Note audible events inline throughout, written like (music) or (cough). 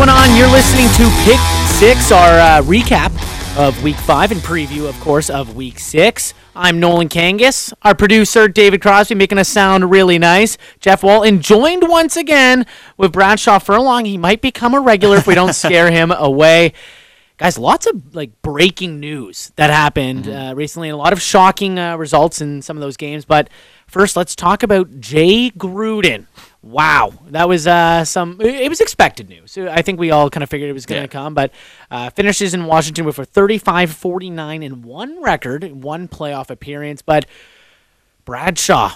going on? You're listening to Pick Six, our uh, recap of Week Five and preview, of course, of Week Six. I'm Nolan Kangas, our producer David Crosby, making us sound really nice. Jeff Walton joined once again with Bradshaw Furlong. He might become a regular if we don't (laughs) scare him away. Guys, lots of like breaking news that happened uh, recently, and a lot of shocking uh, results in some of those games. But first, let's talk about Jay Gruden. Wow, that was uh, some. It was expected news. I think we all kind of figured it was going to Yeah. come, but uh, finishes in Washington with a 35, 49, and one record, one playoff appearance. But Bradshaw,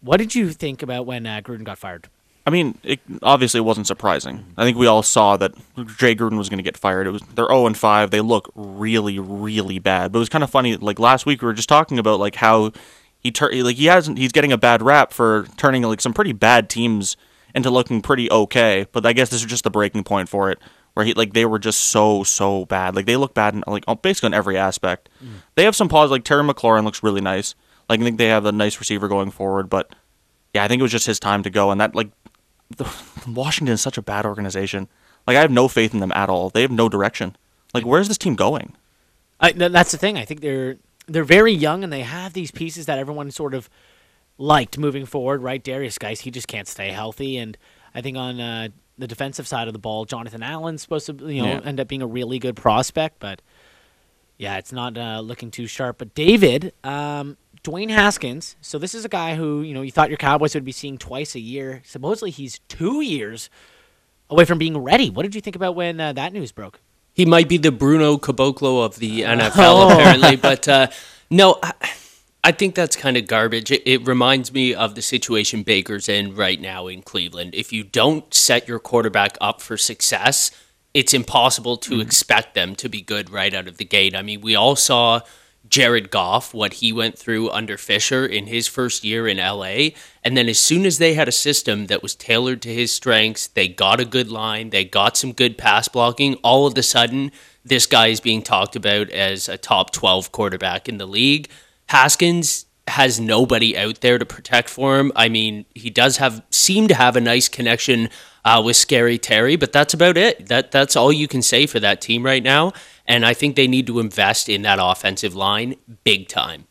what did you think about when uh, Gruden got fired? I mean, it obviously it wasn't surprising. I think we all saw that Jay Gruden was going to get fired. It was they're 0 and 5. They look really, really bad. But it was kind of funny. Like last week, we were just talking about like how he tur- like he hasn't he's getting a bad rap for turning like some pretty bad teams into looking pretty okay. But I guess this is just the breaking point for it, where he like they were just so so bad. Like they look bad in like basically on every aspect. Mm. They have some pause. Like Terry McLaurin looks really nice. Like I think they have a nice receiver going forward, but yeah, I think it was just his time to go, and that like (laughs) the, Washington is such a bad organization. Like I have no faith in them at all. They have no direction. Like where's this team going? I, that's the thing. I think they're they're very young and they have these pieces that everyone sort of liked moving forward. Right, Derrius Guice, he just can't stay healthy, and I think on uh, the defensive side of the ball, Jonathan Allen's supposed to you know Yeah. end up being a really good prospect, but yeah, it's not uh, looking too sharp. But David, um, Dwayne Haskins. So this is a guy who you know you thought your Cowboys would be seeing twice a year. Supposedly he's two years away from being ready. What did you think about when uh, that news broke? He might be the Bruno Caboclo of the NFL, (laughs) Oh. apparently. But uh, no, I, I think that's kind of garbage. It, it reminds me of the situation Baker's in right now in Cleveland. If you don't set your quarterback up for success, it's impossible to expect them to be good right out of the gate. I mean, we all saw Jared Goff, what he went through under Fisher in his first year in LA. And then as soon as they had a system that was tailored to his strengths, they got a good line, they got some good pass blocking, all of a sudden, this guy is being talked about as a top 12 quarterback in the league. Haskins has nobody out there to protect for him. I mean, he does have seem to have a nice connection uh, with Scary Terry, but that's about it. That that's all you can say for that team right now. And I think they need to invest in that offensive line big time.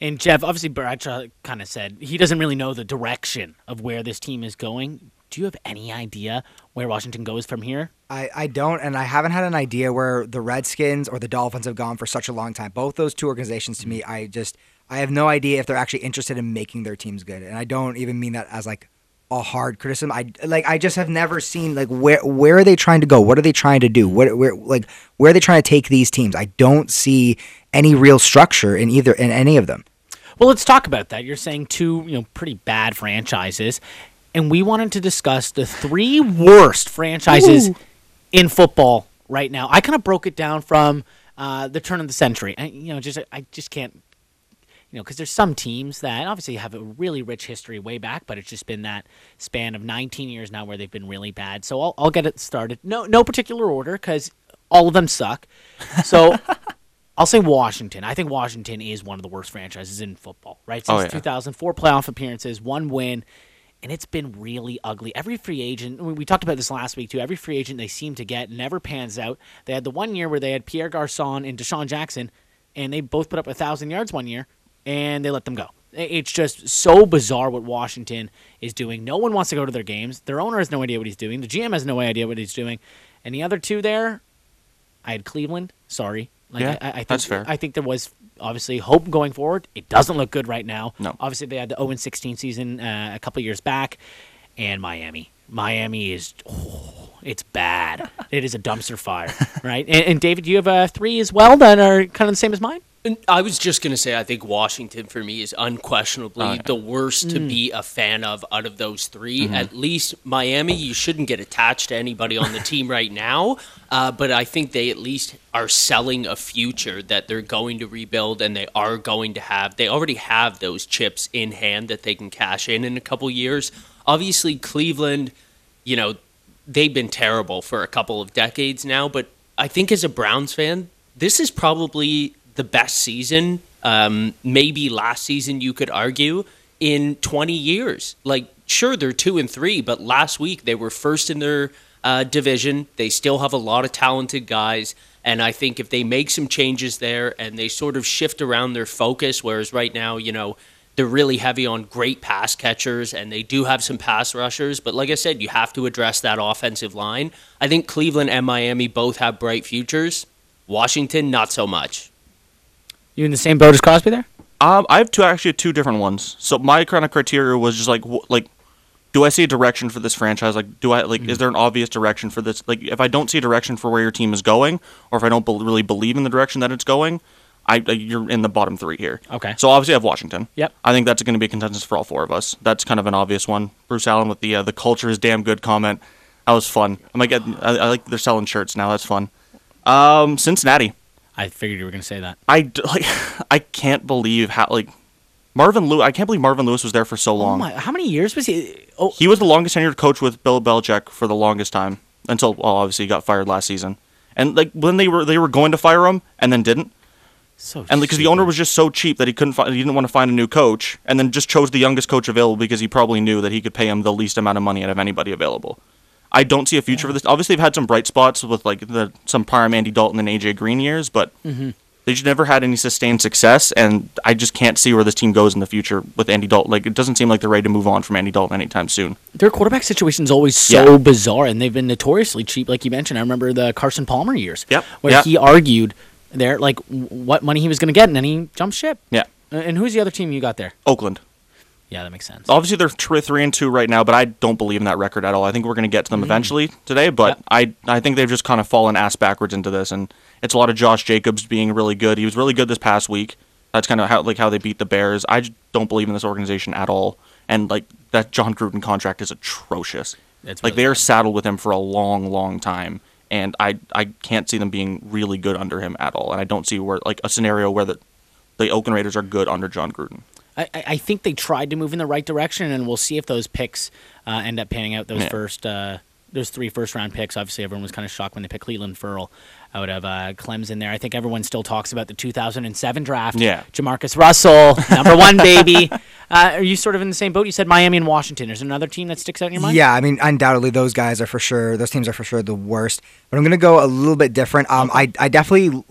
And Jeff, obviously Bradshaw kind of said he doesn't really know the direction of where this team is going. Do you have any idea where Washington goes from here? I, I don't, and I haven't had an idea where the Redskins or the Dolphins have gone for such a long time. Both those two organizations, to me, I just I have no idea if they're actually interested in making their teams good, and I don't even mean that as like a hard criticism. I like I just have never seen like where where are they trying to go? What are they trying to do? What where like where are they trying to take these teams? I don't see any real structure in either in any of them. Well, let's talk about that. You're saying two, you know, pretty bad franchises, and we wanted to discuss the three worst franchises in football right now. I kind of broke it down from uh, the turn of the century. I, you know, just I just can't, you know, because there's some teams that obviously have a really rich history way back, but it's just been that span of 19 years now where they've been really bad. So I'll, I'll get it started. No, no particular order because all of them suck. So. (laughs) I'll say Washington. I think Washington is one of the worst franchises in football, right? Oh, Since Oh, yeah. 2004 playoff appearances, one win, and it's been really ugly. Every free agent, we we talked about this last week too. Every free agent they seem to get never pans out. They had the one year where they had Pierre Garcon and DeSean Jackson, and they both put up a thousand yards one year, and they let them go. It's just so bizarre what Washington is doing. No one wants to go to their games. Their owner has no idea what he's doing. The GM has no idea what he's doing. And the other two there, I had Cleveland. Sorry. Like, Yeah, I, I think, that's fair. I think there was obviously hope going forward. It doesn't look good right now. No. Obviously, they had the 0 16 season uh, a couple years back, and Miami. Miami is, oh, it's bad. (laughs) it is a dumpster fire, right? And, and David, you have uh, three as well that are kind of the same as mine. And I was just going to say, I think Washington for me is unquestionably Oh, yeah. the worst to be a fan of out of those 3 At least Miami, you shouldn't get attached to anybody on the (laughs) team right now, uh, but I think they at least are selling a future that they're going to rebuild and they are going to have. They already have those chips in hand that they can cash in in a couple years. Obviously, Cleveland, you know, they've been terrible for a couple of decades now, but I think as a Browns fan, this is probably the best season, um, maybe last season you could argue, in 20 years. Like, sure, they're two and three, but last week they were first in their uh, division. They still have a lot of talented guys. And I think if they make some changes there and they sort of shift around their focus, whereas right now, you know, they're really heavy on great pass catchers and they do have some pass rushers. But like I said, you have to address that offensive line. I think Cleveland and Miami both have bright futures. Washington, not so much. You in the same boat as Crosby there? Um, I have two actually two different ones. So my kind of criteria was just like wh- like, do I see a direction for this franchise? Like, do I like is there an obvious direction for this? Like, if I don't see a direction for where your team is going, or if I don't bel really believe in the direction that it's going, I uh, you're in the bottom three here. Okay. So obviously I have Washington. Yep. I think that's going to be a consensus for all four of us. That's kind of an obvious one. Bruce Allen with the uh, the culture is damn good comment. That was fun. I'm like I, I like they're selling shirts now. That's fun. Um, Cincinnati. I figured you were going to say that. I d- like. (laughs) I can't believe how like Marvin Lewis. I can't believe Marvin Lewis was there for so Oh long. my, how many years was he? Oh, He was the longest tenured coach with Bill Belichick for the longest time until well, obviously he got fired last season. And like when they were they were going to fire him and then didn't. so And because the owner was just so cheap that he couldn't find, he didn't want to find a new coach, and then just chose the youngest coach available because he probably knew that he could pay him the least amount of money out of anybody available. I don't see a future for this. Obviously, they've had some bright spots with like the some prime Andy Dalton and AJ Green years, but mm-hmm. they just never had any sustained success, and I just can't see where this team goes in the future with Andy Dalton. Like it doesn't seem like they're ready to move on from Andy Dalton anytime soon. their quarterback situation is always so Yeah. bizarre, and they've been notoriously cheap, like you mentioned. I remember the Carson Palmer years, Yep. where Yep. he argued there like what money he was going to get, and then he jumped ship. Yeah, And who's the other team you got there? Oakland. Yeah, that makes sense. Obviously, they're thr- three and two right now, but I don't believe in that record at all. I think we're going to get to them mm-hmm. eventually today, but Yep. I I think they've just kind of fallen ass backwards into this, and it's a lot of Josh Jacobs being really good. He was really good this past week. That's kind of how like how they beat the Bears. I just don't believe in this organization at all, and like that Jon Gruden contract is atrocious. It's like really they are bad. saddled with him for a long, long time, and I I can't see them being really good under him at all, and I don't see where like a scenario where the the Oakland Raiders are good under Jon Gruden. I, I I think they tried to move in the right direction, and we'll see if those picks uh, end up panning out. Those Yeah. first, uh, those three first round picks. Obviously, everyone was kind of shocked when they picked Clelin Ferrell out of uh, Clemson. There, I think everyone still talks about the 2007 draft. Yeah. Jamarcus Russell, number one baby. (laughs) Uh, are you sort of in the same boat? You said Miami and Washington. Is there another team that sticks out in your mind? Yeah, I mean, undoubtedly, those guys are for sure. Those teams are for sure the worst. But I'm going to go a little bit different. Um, I, I definitely,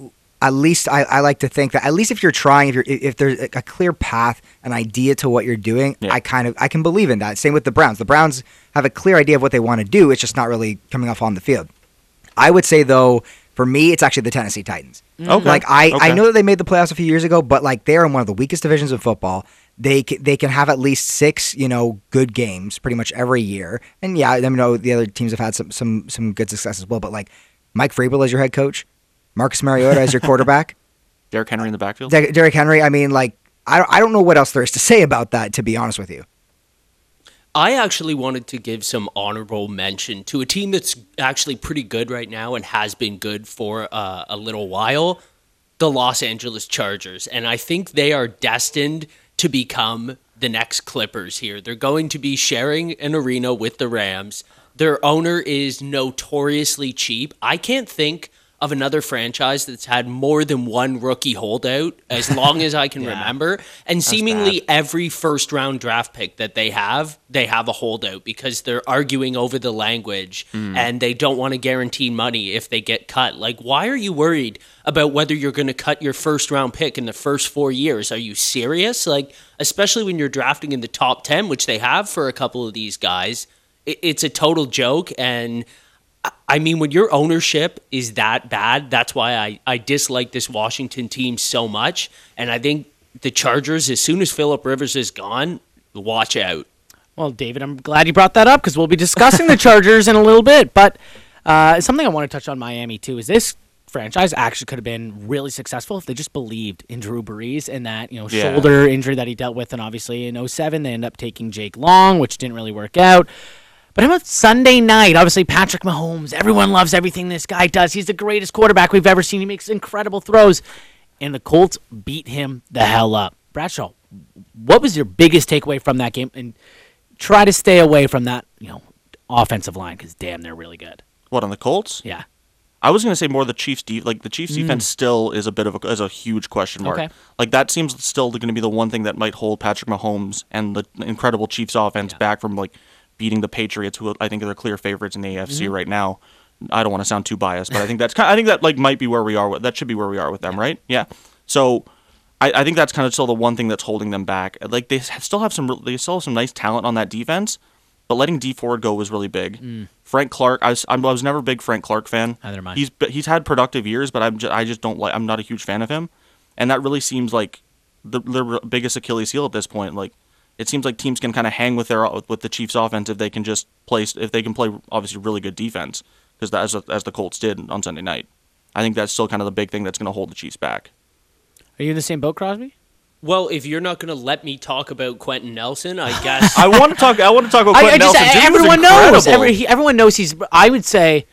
at least, I, I like to think that at least if you're trying, if you're, if there's a clear path, an idea to what you're doing, Yeah. I kind of, I can believe in that. Same with the Browns. The Browns have a clear idea of what they want to do. It's just not really coming off on the field. I would say though, for me, it's actually the Tennessee Titans. Mm. Okay. Like I, I know that they made the playoffs a few years ago, but like they're in one of the weakest divisions of football. They can, they can have at least six, you know, good games pretty much every year. And yeah, I know the other teams have had some some some good success as well. But like Mike Vrabel as your head coach, Marcus Mariota as your (laughs) quarterback, Derrick Henry in the backfield. De- Derrick Henry. I mean, like I don't, I don't know what else there is to say about that. To be honest with you, I actually wanted to give some honorable mention to a team that's actually pretty good right now and has been good for uh, a little while the Los Angeles Chargers. And I think they are destined to become the next Clippers here. They're going to be sharing an arena with the Rams. Their owner is notoriously cheap. I can't think of another franchise that's had more than one rookie holdout as long as I (laughs) can remember. And seemingly every first round draft pick that they have, they have a holdout because they're arguing over the language hmm. and they don't want to guarantee money if they get cut. Like, why are you worried about whether you're going to cut your first round pick in the first four years? Are you serious? Like, especially when you're drafting in the top 10, which they have for a couple of these guys, it, it's a total joke. And I mean, when your ownership is that bad, that's why I, I dislike this Washington team so much. And I think the Chargers, as soon as Philip Rivers is gone, watch out. Well, David, I'm glad you brought that up because we'll be discussing the Chargers in a little bit. But uh, something I want to touch on Miami too is this franchise actually could have been really successful if they just believed in Drew Brees and that you know Yeah. shoulder injury that he dealt with, and obviously in 07 they end up taking Jake Long, which didn't really work out. But how about Sunday night? Obviously, Patrick Mahomes. Everyone loves everything this guy does. He's the greatest quarterback we've ever seen. He makes incredible throws. And the Colts beat him the hell up. Bradshaw, what was your biggest takeaway from that game? And try to stay away from that, you know, offensive line because damn, they're really good. What on the Colts? Yeah. I was gonna say more the Chiefs. De- like the Chiefs defense still is a bit of a is a huge question mark. Mm. Okay. Like that seems still going to be the one thing that might hold Patrick Mahomes and the incredible Chiefs offense back from like beating the Patriots, who I think are clear favorites in the AFC mm-hmm. right now. I don't want to sound too biased, but I think that's kind I think that like might be where we are. With, that should be where we are with them, right? Yeah. So I, I think that's kind of still the one thing that's holding them back. Like they still have some they still have some nice talent on that defense, but letting Dee Ford go was really big. Mm. Frank Clark, I was, I was never a big Frank Clark fan. Neither am I. He's he's had productive years, but I'm just, I just don't like. I'm not a huge fan of him, and that really seems like the the biggest Achilles heel at this point. Like it seems like teams can kind of hang with their with the Chiefs' offense if they can just play if they can play obviously really good defense because as as the Colts did on Sunday night. I think that's still kind of the big thing that's going to hold the Chiefs back. Are you in the same boat, Crosby? Well, if you're not going to let me talk about Quenton Nelson, I (laughs) guess I want to talk. I want to talk about Quenton I just, Nelson. too. He was everyone knows. Every, he, everyone knows he's. I would say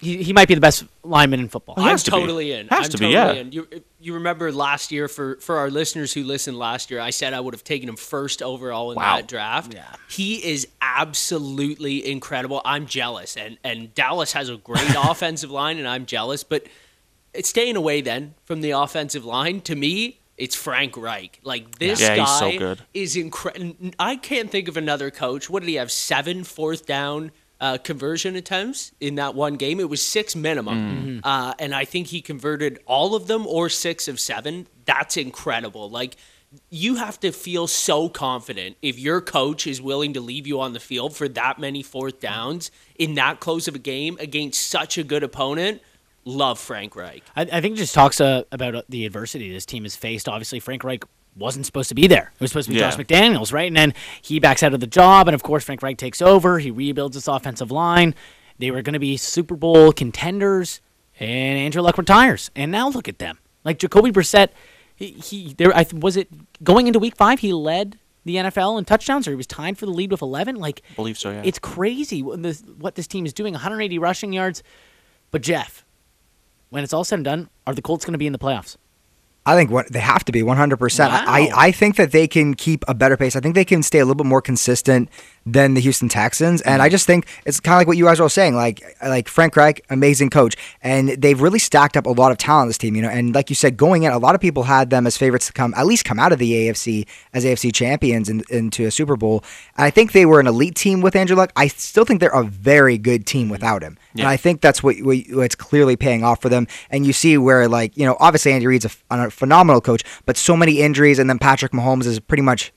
he, he might be the best lineman in football. I'm to be. totally in. Has I'm to be, yeah. in. You, you remember last year for for our listeners who listened last year, I said I would have taken him first overall in Wow. that draft. Yeah. He is absolutely incredible. I'm jealous, and and Dallas has a great (laughs) offensive line, and I'm jealous. But it's staying away then from the offensive line. To me, it's Frank Reich. Like this Yeah, guy he's so good. is incredible. I can't think of another coach. What did he have? Seven fourth down uh, conversion attempts in that one game. It was six minimum, uh, and I think he converted all of them or six of seven. That's incredible. Like you have to feel so confident if your coach is willing to leave you on the field for that many fourth downs in that close of a game against such a good opponent. Love Frank Reich. I, I think it just talks uh, about uh, the adversity this team has faced. Obviously, Frank Reich wasn't supposed to be there. It was supposed to be Yeah. Josh McDaniels, right? And then he backs out of the job, and of course, Frank Reich takes over. He rebuilds this offensive line. They were going to be Super Bowl contenders, and Andrew Luck retires. And now look at them. Like Jacoby Brissett, he, he there. I was it going into Week Five. He led the NFL in touchdowns, or he was tied for the lead with 11. Like, I believe so, yeah. it's crazy what this, what this team is doing. 180 rushing yards. But Jeff, when it's all said and done, are the Colts going to be in the playoffs? I think what they have to be 100%. I, Wow. I think that they can keep a better pace. I think they can stay a little bit more consistent than the Houston Texans. And Mm-hmm. I just think it's kind of like what you guys were all saying. Like like Frank Reich, amazing coach. And they've really stacked up a lot of talent on this team, you know. And like you said, going in, a lot of people had them as favorites to come, at least come out of the AFC as AFC champions and into a Super Bowl. And I think they were an elite team with Andrew Luck. I still think they're a very good team without him. And I think that's what, what what's clearly paying off for them. And you see where, like, you know, obviously Andy Reid's a, a phenomenal coach, but so many injuries, and then Patrick Mahomes is pretty much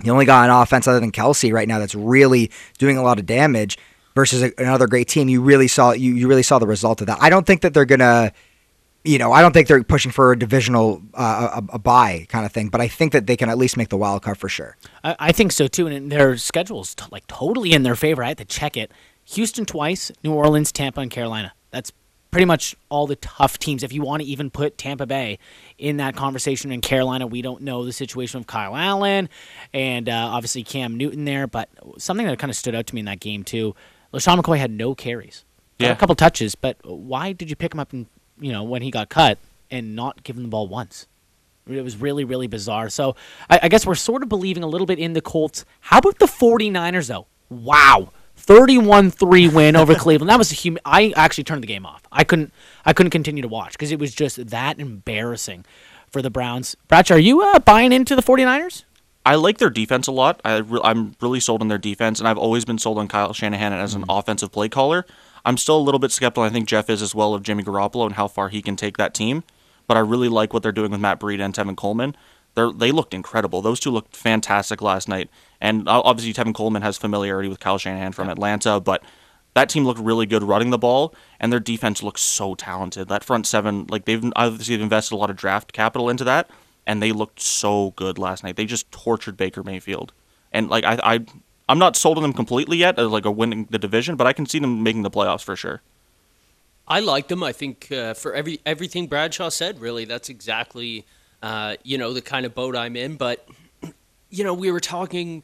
the only guy on offense other than Kelce right now that's really doing a lot of damage. Versus a, another great team, you really saw you, you really saw the result of that. I don't think that they're gonna, you know, I don't think they're pushing for a divisional uh, a, a bye kind of thing, but I think that they can at least make the wild card for sure. I, I think so too, and their schedule's t- like totally in their favor. I had to check it. Houston twice, New Orleans, Tampa, and Carolina. That's pretty much all the tough teams. If you want to even put Tampa Bay in that conversation, in Carolina, we don't know the situation of Kyle Allen and uh, obviously Cam Newton there. But something that kind of stood out to me in that game too, LeSean McCoy had no carries, Yeah. a couple touches, but why did you pick him up and you know when he got cut and not give him the ball once? It was really, really bizarre. So I, I guess we're sort of believing a little bit in the Colts. How about the 49ers, though? Wow. 31-3 win over (laughs) Cleveland. That was a hum- I actually turned the game off. I couldn't I couldn't continue to watch because it was just that embarrassing for the Browns. Bratch, are you uh, buying into the 49ers? I like their defense a lot. I re- I'm really sold on their defense, and I've always been sold on Kyle Shanahan as an offensive play caller. I'm still a little bit skeptical. I think Jeff is as well of Jimmy Garoppolo and how far he can take that team. But I really like what they're doing with Matt Breida and Tevin Coleman. They they looked incredible. Those two looked fantastic last night. And obviously Tevin Coleman has familiarity with Kyle Shanahan from Atlanta, but that team looked really good running the ball, and their defense looks so talented. That front seven, like they've obviously invested a lot of draft capital into that, and they looked so good last night. They just tortured Baker Mayfield, and like I, I I'm not sold on them completely yet, as like a winning the division, but I can see them making the playoffs for sure. I like them. I think uh, for every everything Bradshaw said, really, that's exactly uh, you know the kind of boat I'm in. But you know, we were talking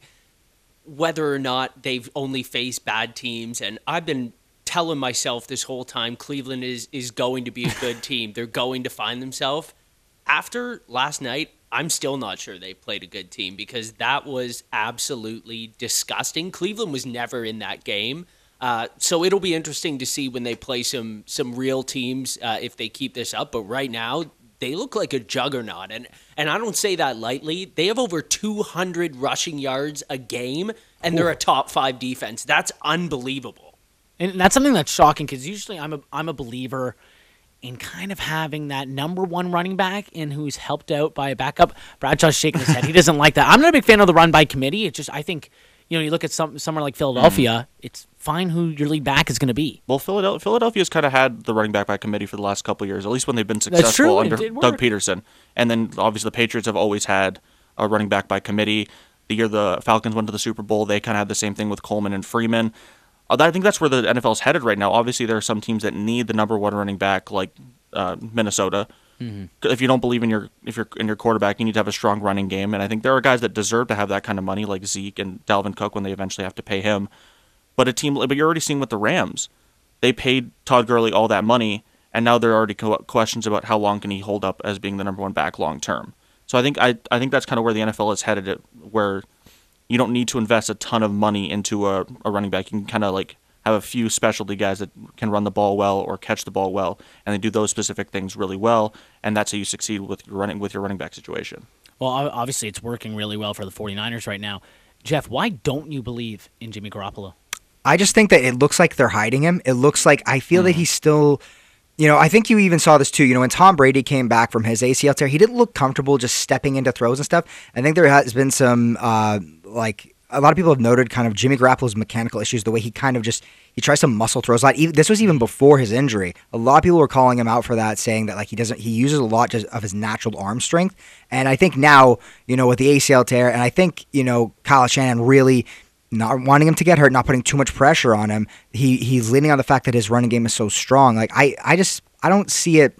whether or not they've only faced bad teams, and I've been telling myself this whole time Cleveland is is going to be a good (laughs) team. They're going to find themselves. After last night, I'm still not sure they played a good team because that was absolutely disgusting. Cleveland was never in that game. Uh, so it'll be interesting to see when they play some some real teams uh, if they keep this up. But right now, they look like a juggernaut, and and I don't say that lightly. They have over 200 rushing yards a game, and they're a top five defense. That's unbelievable. And that's something that's shocking because usually I'm a I'm a believer in kind of having that number one running back and who's helped out by a backup. Bradshaw's shaking his head. He doesn't like that. I'm not a big fan of the run by committee. It's just I think you know you look at some somewhere like Philadelphia, it's fine who your lead back is going to be. Well, Philadelphia, Philadelphia's kind of had the running back by committee for the last couple of years, at least when they've been successful under Doug. Pederson. And then obviously the Patriots have always had a running back by committee. The year the Falcons went to the Super Bowl, they kind of had the same thing with Coleman and Freeman. Uh, I think that's where the NFL is headed right now. Obviously, there are some teams that need the number one running back, like uh, Minnesota. Mm-hmm. If you don't believe in your if you're in your quarterback, you need to have a strong running game. And I think there are guys that deserve to have that kind of money, like Zeke and Dalvin Cook, when they eventually have to pay him. But a team, but you're already seeing with the Rams, they paid Todd Gurley all that money, and now there are already co- questions about how long can he hold up as being the number one back long term. So I think I I think that's kind of where the NFL is headed, where you don't need to invest a ton of money into a, a running back. You can kind of like have a few specialty guys that can run the ball well or catch the ball well, and they do those specific things really well, and that's how you succeed with your running with your running back situation. Well, obviously it's working really well for the 49ers right now. Jeff, why don't you believe in Jimmy Garoppolo? I just think that it looks like they're hiding him. It looks like I feel that he's still, you know, I think you even saw this too. You know, when Tom Brady came back from his ACL tear, he didn't look comfortable just stepping into throws and stuff. I think there has been some, uh, like, a lot of people have noted kind of Jimmy Garoppolo's mechanical issues, the way he kind of just he tries to muscle throws a lot. Even, this was even before his injury. A lot of people were calling him out for that, saying that like he doesn't he uses a lot just of his natural arm strength. And I think now you know with the ACL tear, and I think you know Kyle Shanahan really not wanting him to get hurt, not putting too much pressure on him. He he's leaning on the fact that his running game is so strong. Like I I just I don't see it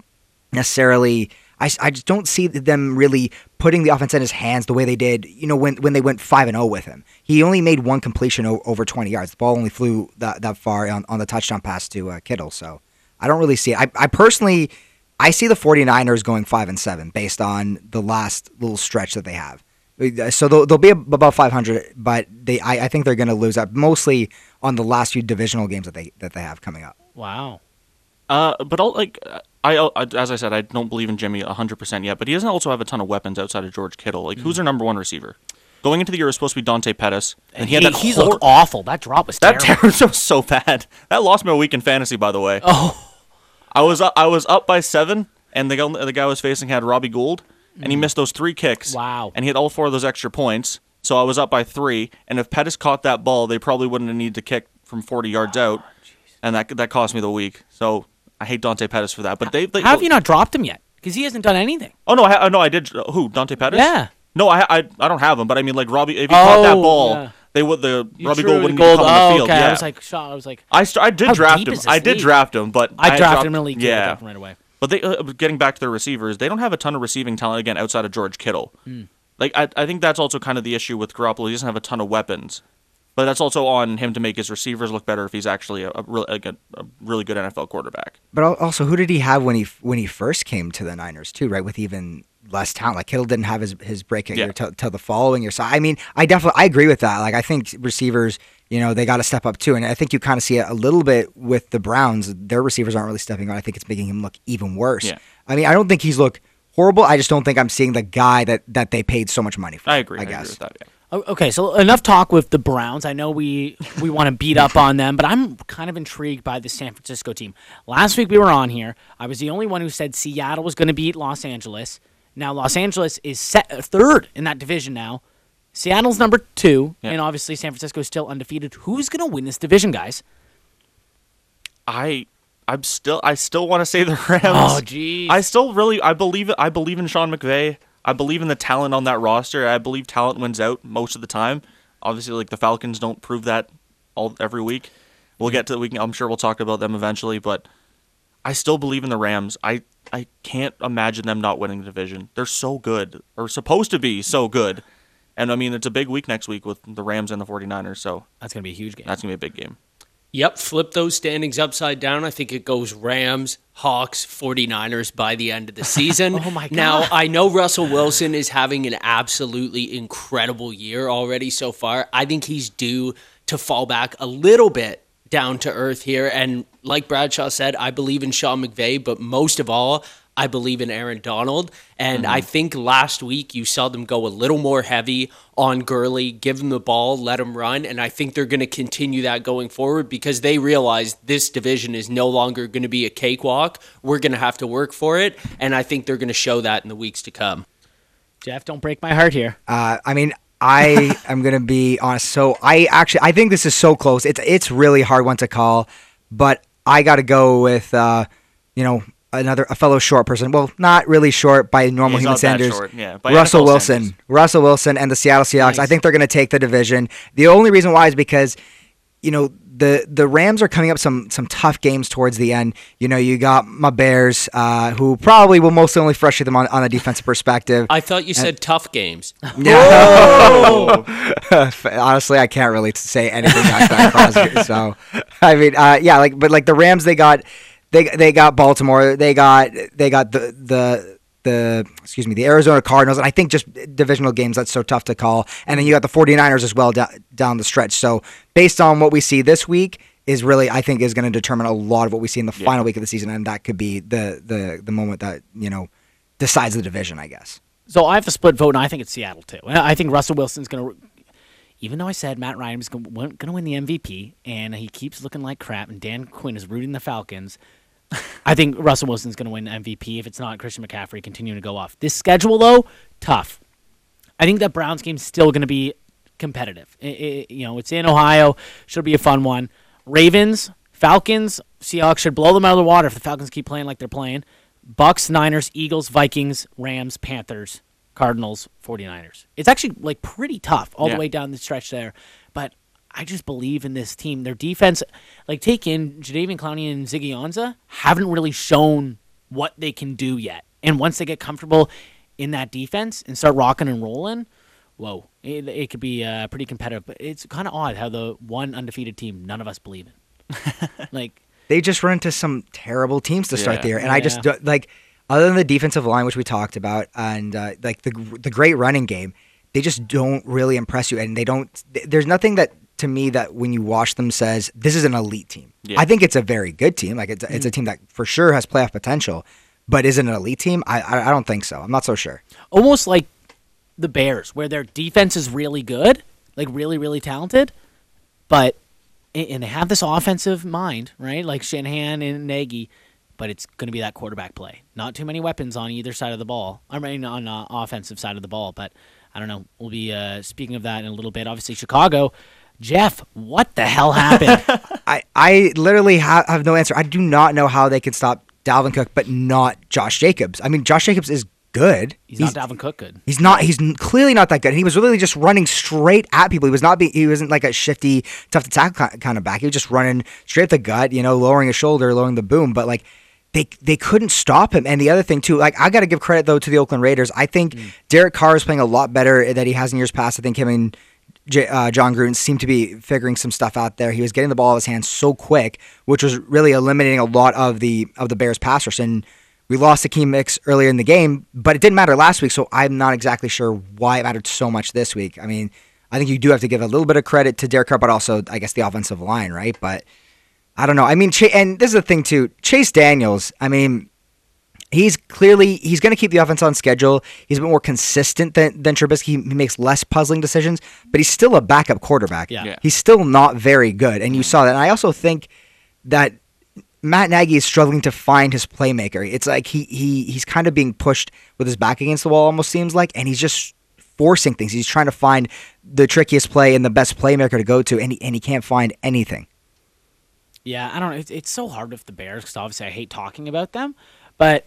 necessarily. I, I just don't see them really putting the offense in his hands the way they did. You know when when they went five and zero with him, he only made one completion o- over twenty yards. The ball only flew that that far on, on the touchdown pass to uh, Kittle. So I don't really see it. I, I personally I see the 49ers going five and seven based on the last little stretch that they have. So they'll, they'll be above 500, but they I, I think they're going to lose out mostly on the last few divisional games that they that they have coming up. Wow. Uh, but I'll, like I, I, as I said, I don't believe in Jimmy hundred percent yet. But he doesn't also have a ton of weapons outside of George Kittle. Like, who's their number one receiver? Going into the year, it was supposed to be Dante Pettis, and he had that he's hor- awful. That drop was That terrible. (laughs) terror was so bad. That lost me a week in fantasy, by the way. oh, I was up, I was up by seven, and the guy, the guy I was facing had Robbie Gould, and he missed those three kicks. Mm. Wow. And he had all four of those extra points. So I was up by three, and if Pettis caught that ball, they probably wouldn't have needed to kick from 40 yards out, and that that cost me the week. So I hate Dante Pettis for that. But they, they how have you not dropped him yet? Because he hasn't done anything. Oh no, I no, I did. uh, Who Dante Pettis? Yeah. No, I, I I don't have him, but I mean like Robbie. If he caught that Oh, ball, yeah. they would the You Robbie Gould wouldn't gold. come oh, on the field. okay. Yeah. I was like, shot. I was like, I, st- I did draft him. I did league? draft him, but I had drafted him in league. I Yeah, him right away. but they uh, getting back to their receivers, they don't have a ton of receiving talent again outside of George Kittle. Hmm. Like I, I think that's also kind of the issue with Garoppolo. He doesn't have a ton of weapons, but that's also on him to make his receivers look better if he's actually a, a, really, a, a really good NFL quarterback. But also, who did he have when he when he first came to the Niners too? Right, with even less talent. Like Kittle didn't have his his breakout Yeah. year till, till the following year. So I mean, I definitely I agree with that. Like I think receivers, you know, they got to step up too. And I think you kind of see it a little bit with the Browns. Their receivers aren't really stepping up. I think it's making him look even worse. Yeah. I mean, I don't think he's looked horrible. I just don't think I'm seeing the guy that that they paid so much money for. I agree. I I, agree guess. with that. Yeah. Okay, so enough talk with the Browns. I know we we want to beat up on them, but I'm kind of intrigued by the San Francisco team. Last week we were on here. I was the only one who said Seattle was going to beat Los Angeles. Now Los Angeles is set uh, third in that division now. Seattle's number two, Yeah. and obviously San Francisco is still undefeated. Who's going to win this division, guys? I I'm still I still want to say the Rams. Oh, jeez. I still really I believe it. I believe in Sean McVay. I believe in the talent on that roster. I believe talent wins out most of the time. Obviously, like the Falcons don't prove that all every week. We'll get to the can, I'm sure we'll talk about them eventually, but I still believe in the Rams. I I can't imagine them not winning the division. They're so good or supposed to be so good. And I mean, it's a big week next week with the Rams and the 49ers, so That's going to be a huge game. that's going to be a big game. Yep, flip those standings upside down. I think it goes Rams, Hawks, 49ers by the end of the (laughs) season. Oh my God. Now, I know Russell Wilson is having an absolutely incredible year already so far. I think he's due to fall back a little bit down to earth here. And like Bradshaw said, I believe in Sean McVay, but most of all, I believe in Aaron Donald. And I think last week you saw them go a little more heavy on Gurley, give him the ball, let him run. And I think they're going to continue that going forward because they realize this division is no longer going to be a cakewalk. We're going to have to work for it. And I think they're going to show that in the weeks to come. Jeff, don't break my heart here. Uh, I mean, I (laughs) am gonna be honest. So I actually I think this is so close. It's it's really hard one to call, but I got to go with uh, you know another a fellow short person. Well, not really short by normal He's human standards. yeah, Russell NFL Wilson, standards. Russell Wilson, and the Seattle Seahawks. I think they're gonna take the division. The only reason why is because you know the the Rams are coming up some some tough games towards the end. You know, you got my Bears, uh, who probably will most only frustrate them on, on a defensive perspective. I thought you said tough games. (laughs) No, (laughs) honestly, I can't really say anything like that. Crosby. So, I mean, uh, yeah, like, but like the Rams, they got, they they got Baltimore, they got they got the the the excuse me the Arizona Cardinals, and I think just divisional games that's so tough to call. And then you got the 49ers as well da- down the stretch. So, based on what we see this week. Is really I think is going to determine a lot of what we see in the final week of the season, and that could be the the the moment that you know decides the division, I guess. So I have a split vote, and I think it's Seattle too. I think Russell Wilson's going to, even though I said Matt Ryan was going to win the MVP, and he keeps looking like crap, and Dan Quinn is rooting the Falcons. I think Russell Wilson's going to win MVP if it's not Christian McCaffrey continuing to go off. This schedule though, tough. I think that Browns game's still going to be competitive. I- I- you know, it's in Ohio, should be a fun one. Ravens, Falcons, Seahawks should blow them out of the water if the Falcons keep playing like they're playing. Bucks, Niners, Eagles, Vikings, Rams, Panthers, Cardinals, 49ers. It's actually like pretty tough all Yeah. the way down the stretch there. But I just believe in this team. Their defense, like take in Jadeveon Clowney and Ziggy Ansah, haven't really shown what they can do yet. And once they get comfortable in that defense and start rocking and rolling, whoa, it, it could be uh, pretty competitive. But it's kind of odd how the one undefeated team none of us believe in. (laughs) like they just run into some terrible teams to start Yeah. the year, and I just like other than the defensive line, which we talked about, and uh, like the the great running game, they just don't really impress you, and they don't. There's nothing that to me that when you watch them says this is an elite team. Yeah. I think it's a very good team. Like it's it's a team that for sure has playoff potential, but is it an elite team? I I, I don't think so. I'm not so sure. almost like the Bears, where their defense is really good, like really, really talented, but and and they have this offensive mind, right? Like Shanahan and Nagy, but it's going to be that quarterback play. Not too many weapons on either side of the ball. I mean, on the offensive side of the ball, but I don't know. We'll be uh, speaking of that in a little bit. Obviously, Chicago. Jeff, what the hell happened? (laughs) I I literally ha- have no answer. I do not know how they can stop Dalvin Cook, but not Josh Jacobs. I mean, Josh Jacobs is good. He's, not Dalvin Cook good. He's not. He's clearly not that good. And he was really just running straight at people. He was not. Be, he wasn't like a shifty, tough to tackle kind of back. He was just running straight at the gut. You know, lowering his shoulder, lowering the boom. But like, they they couldn't stop him. And the other thing too, like I got to give credit though to the Oakland Raiders. I think mm. Derek Carr is playing a lot better than he has in years past. I think him and J, uh, Jon Gruden seemed to be figuring some stuff out there. He was getting the ball out of his hands so quick, which was really eliminating a lot of the of the Bears passers. And we lost Akiem Hicks earlier in the game, but it didn't matter last week, so I'm not exactly sure why it mattered so much this week. I mean, I think you do have to give a little bit of credit to Derek Carr, but also I guess the offensive line, right? But I don't know. I mean, Ch- and this is the thing too. Chase Daniels. I mean, he's clearly he's going to keep the offense on schedule. He's a bit more consistent than than Trubisky. He, he makes less puzzling decisions, but he's still a backup quarterback. Yeah. Yeah. He's still not very good, and you saw that. And I also think that Matt Nagy is struggling to find his playmaker. It's like he he he's kind of being pushed with his back against the wall, almost seems like, and he's just forcing things. He's trying to find the trickiest play and the best playmaker to go to, and he and he can't find anything. Yeah, I don't know. It's, it's so hard with the Bears because obviously I hate talking about them. But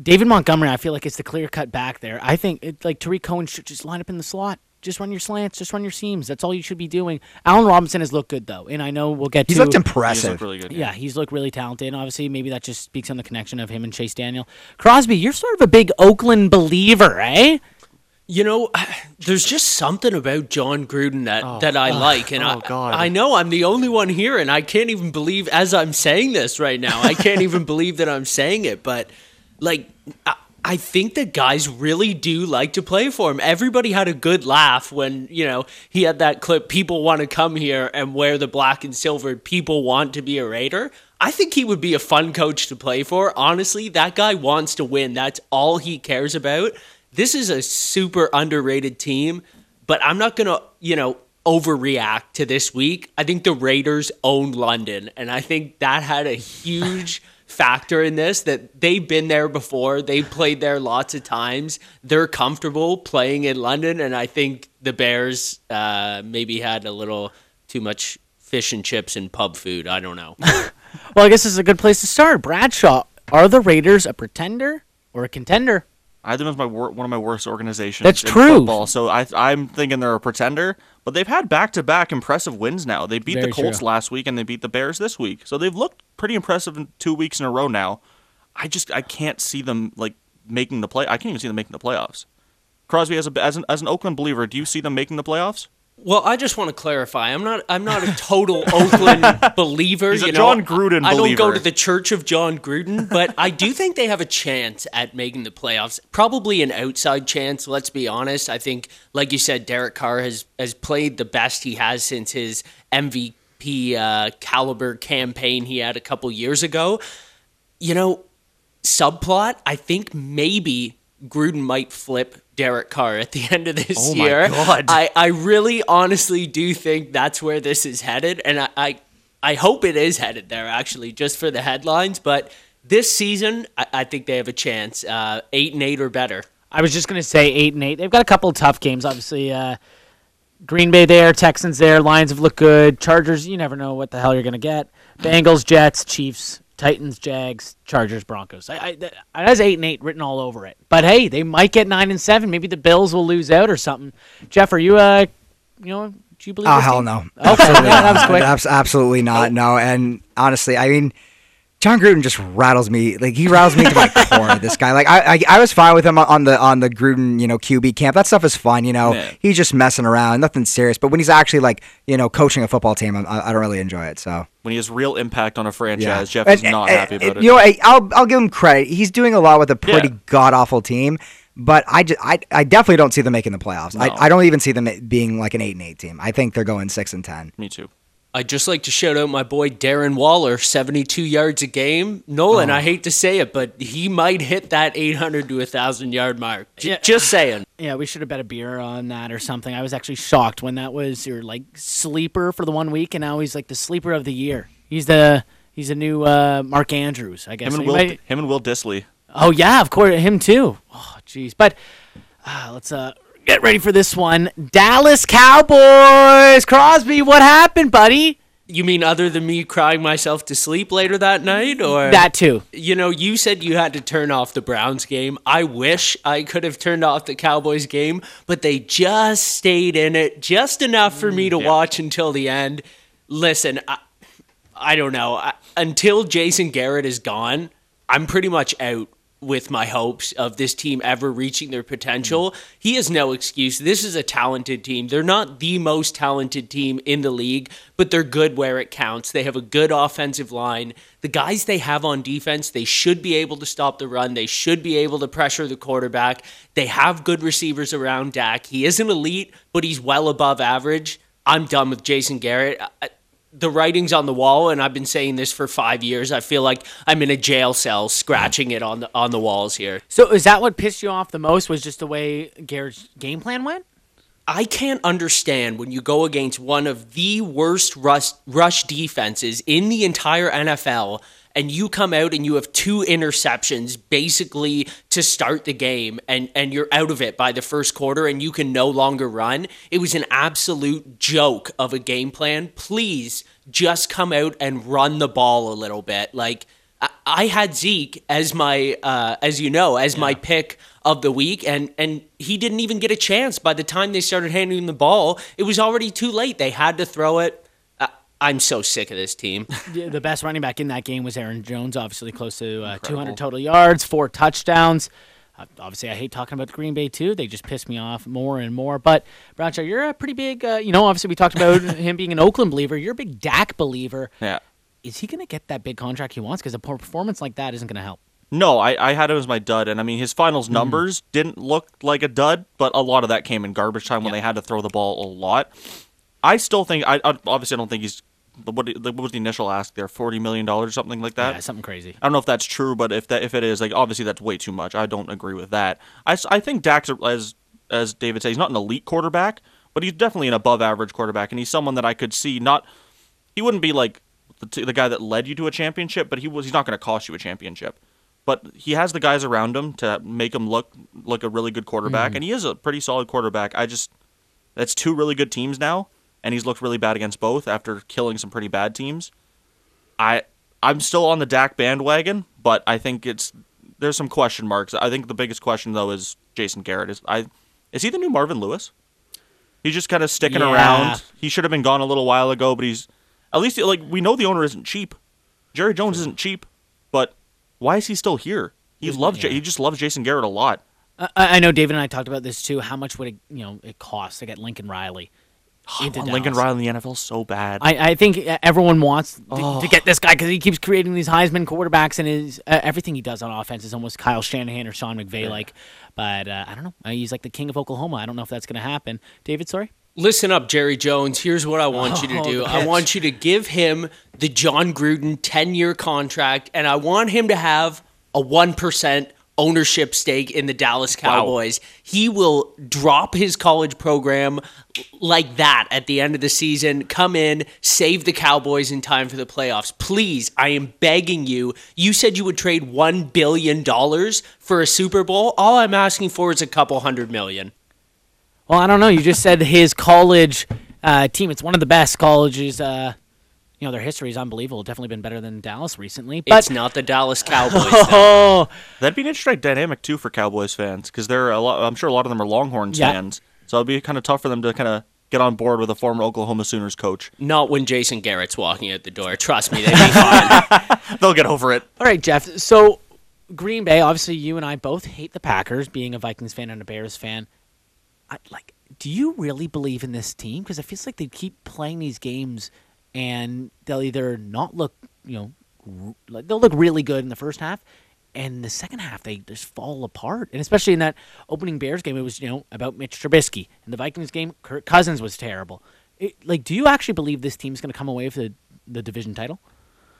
David Montgomery, I feel like it's the clear cut back there. I think it, like Tarik Cohen should just line up in the slot. Just run your slants. Just run your seams. That's all you should be doing. Allen Robinson has looked good though, and I know we'll get He's to. looked He's looked impressive. looked really good. yeah, he's looked really talented. And obviously, maybe that just speaks on the connection of him and Chase Daniel. Crosby, you're sort of a big Oakland believer, eh? You know, (sighs) there's just something about Jon Gruden that, oh, that I like, and oh, I. I know I'm the only one here, and I can't even believe as I'm saying this right now. I can't even (laughs) believe that I'm saying it, but like, I, I think that guys really do like to play for him. Everybody had a good laugh when you know he had that clip. People want to come here and wear the black and silver. People want to be a Raider. I think he would be a fun coach to play for. Honestly, that guy wants to win. That's all he cares about. This is a super underrated team, but I'm not going to, you know, overreact to this week. I think the Raiders own London, and I think that had a huge (laughs) factor in this that they've been there before. They've played there lots of times. They're comfortable playing in London, and I think the Bears uh, maybe had a little too much fish and chips and pub food. I don't know. (laughs) Well, I guess this is a good place to start. Bradshaw, are the Raiders a pretender or a contender? I had them as my wor- one of my worst organizations. That's in true. Football, so I, I'm thinking they're a pretender, but they've had back-to-back impressive wins now. They beat Very the Colts true. last week and they beat the Bears this week, so they've looked pretty impressive in two weeks in a row now. I just I can't see them like making the play. I can't even see them making the playoffs. Crosby, as a as an, as an Oakland believer, do you see them making the playoffs? Well, I just want to clarify. I'm not. I'm not a total (laughs) Oakland believer. He's a you know? Jon Gruden I don't go to the Church of Jon Gruden, but I do think they have a chance at making the playoffs. Probably an outside chance. Let's be honest. I think, like you said, Derek Carr has has played the best he has since his MVP uh, caliber campaign he had a couple years ago. You know, subplot. I think maybe Gruden might flip Derek Carr at the (laughs) end of this Oh my year. God. I, I really honestly do think that's where this is headed. And I, I, I hope it is headed there, actually, just for the headlines. But this season, I, I think they have a chance. Uh, eight and eight or better. I was just going to say eight and eight. They've got a couple of tough games, obviously. Uh, Green Bay there, Texans there, Lions have looked good. Chargers, you never know what the hell you're going to get. Bengals, Jets, Chiefs, Titans, Jags, Chargers, Broncos. I, I, that has eight and eight written all over it. But hey, they might get nine and seven. Maybe the Bills will lose out or something. Jeff, are you uh, you know, do you believe? Oh hell team? no! Okay, Absolutely yeah, that was (laughs) not. absolutely not. No, and honestly, I mean, Jon Gruden just rattles me. Like he rattles me to my (laughs) core. This guy. Like I, I, I was fine with him on the on the Gruden, you know, QB camp. That stuff is fun. You know, Yeah. he's just messing around, nothing serious. But when he's actually like, you know, coaching a football team, I, I don't really enjoy it. So. When he has real impact on a franchise, Yeah. Jeff And- is not and- happy and, about it. You know, I- I'll I'll give him credit. He's doing a lot with a pretty Yeah. god awful team, but I, just, I I definitely don't see them making the playoffs. No. I, I don't even see them being like an eight and eight team. I think they're going six and ten. Me too. I'd just like to shout out my boy Darren Waller, 72 yards a game. Nolan, Oh. I hate to say it, but he might hit that 800 to 1,000 yard mark. J- Yeah. Just saying. Yeah, we should have bet a beer on that or something. I was actually shocked when that was your like sleeper for the one week, and now he's like the sleeper of the year. He's the he's a new uh, Mark Andrews, I guess. Him and Will, might- him and Will Dissly. oh yeah, of course, him too. Oh jeez, but uh, let's uh, get ready for this one. Dallas Cowboys, Crosby. What happened, buddy? You mean other than me crying myself to sleep later that night? Or That too. You know, you said you had to turn off the Browns game. I wish I could have turned off the Cowboys game, but they just stayed in it just enough for me to mm, Yeah. watch until the end. Listen, I, I don't know. I, until Jason Garrett is gone, I'm pretty much out with my hopes of this team ever reaching their potential. He has no excuse. This is a talented team. They're not the most talented team in the league, but they're good where it counts. They have a good offensive line. The guys they have on defense, they should be able to stop the run. They should be able to pressure the quarterback. They have good receivers around Dak. He isn't elite, but he's well above average. I'm done with Jason Garrett. I- the writing's on the wall, and I've been saying this for five years. I feel like I'm in a jail cell, scratching it on the on the walls here. So is that what pissed you off the most? Was just the way Garrett's game plan went? I can't understand when you go against one of the worst rush, rush defenses in the entire NFL and you come out and you have two interceptions basically to start the game and, and you're out of it by the first quarter and you can no longer run. It was an absolute joke of a game plan. Please just come out and run the ball a little bit. Like, I- had Zeke as my, uh, as you know, as my pick of the week, and and he didn't even get a chance. By the time they started handing him the ball, it was already too late. They had to throw it. I'm so sick of this team. (laughs) Yeah, the best running back in that game was Aaron Jones, obviously close to uh, 200 total yards, four touchdowns. Uh, obviously, I hate talking about the Green Bay too. They just piss me off more and more. But Bradshaw, you're a pretty big, uh, you know. Obviously, we talked about (laughs) him being an Oakland believer. You're a big Dak believer. Yeah. Is he going to get that big contract he wants? Because a poor performance like that isn't going to help. No, I, I had him as my dud, and I mean his finals Mm-hmm. numbers didn't look like a dud, but a lot of that came in garbage time when they had to throw the ball a lot. I still think I I- obviously I don't think he's what, what was the initial ask there? Forty million dollars, or something like that. yeah, something crazy. I don't know if that's true, but if that if it is, like obviously that's way too much. I don't agree with that. I, I think Dak's as as David said, he's not an elite quarterback, but he's definitely an above average quarterback, and he's someone that I could see not. He wouldn't be like the, the guy that led you to a championship, but he was. He's not going to cost you a championship. But he has the guys around him to make him look like a really good quarterback, mm. and he is a pretty solid quarterback. I just that's two really good teams now, and he's looked really bad against both after killing some pretty bad teams. I I'm still on the Dak bandwagon, but I think it's there's some question marks. I think the biggest question though is Jason Garrett. Is I is he the new Marvin Lewis? He's just kind of sticking Yeah. around. He should have been gone a little while ago, but he's at least like we know the owner isn't cheap. Jerry Jones isn't cheap, but why is he still here? He loves Ja- yeah. he just loves Jason Garrett a lot. I, I know David and I talked about this too. How much would it, you know, it cost to get Lincoln Riley (sighs) into Oh, Lincoln Riley in the NFL so bad. I, I think everyone wants to, Oh. to get this guy because he keeps creating these Heisman quarterbacks, and his uh, everything he does on offense is almost Kyle Shanahan or Sean McVay like. But uh, I don't know. He's like the king of Oklahoma. I don't know if that's going to happen. David, sorry. Listen up, Jerry Jones. Here's what I want you to Oh, do. I want you to give him the Jon Gruden 10 year contract, and I want him to have a 1% ownership stake in the Dallas Cowboys. He will drop his college program like that at the end of the season, come in, save the Cowboys in time for the playoffs. Please, I am begging you. You said you would trade $1 billion for a Super Bowl. All I'm asking for is a couple hundred million. Well, I don't know. You just said his college uh, team. It's one of the best colleges. Uh, you know, their history is unbelievable. Definitely been better than Dallas recently. But it's not the Dallas (laughs) Cowboys. oh, That'd be an interesting dynamic too for Cowboys fans because they're a lot. I'm sure a lot of them are Longhorns Yeah. fans, so it'd be kind of tough for them to kind of get on board with a former Oklahoma Sooners coach. Not when Jason Garrett's walking out the door. Trust me, they'd be (laughs) fine. (laughs) They'll get over it. all right, Jeff. So Green Bay. Obviously, you and I both hate the Packers. Being a Vikings fan and a Bears fan, I, like, do you really believe in this team? Because it feels like they keep playing these games, and they'll either not look, you know, like they'll look really good in the first half, and the second half they just fall apart. And especially in that opening Bears game, it was you know about Mitch Trubisky. In the Vikings game, Kirk Cousins was terrible. It, like, do you actually believe this team's going to come away with the, the division title?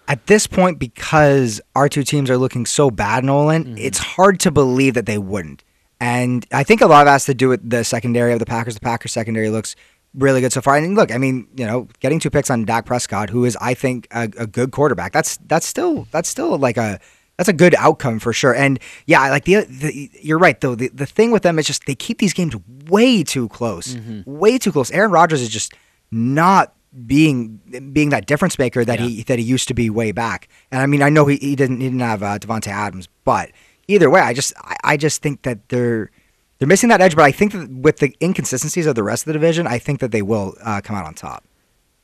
At this point, because our two teams are looking so bad, Nolan, Mm-hmm. it's hard to believe that they wouldn't. And I think a lot of has to do with the secondary of the Packers. The Packers secondary looks really good so far. And look, I mean, you know, getting two picks on Dak Prescott, who is, I think, a, a good quarterback. That's that's still that's still like a that's a good outcome for sure. And yeah, like the, the you're right though. The the thing with them is just they keep these games way too close, way too close. Aaron Rodgers is just not being being that difference maker that he that he used to be way back. And I mean, I know he, he didn't he didn't have uh, Davante Adams, but either way, I just I, I just think that they're they're missing that edge. But I think that with the inconsistencies of the rest of the division, I think that they will uh, come out on top.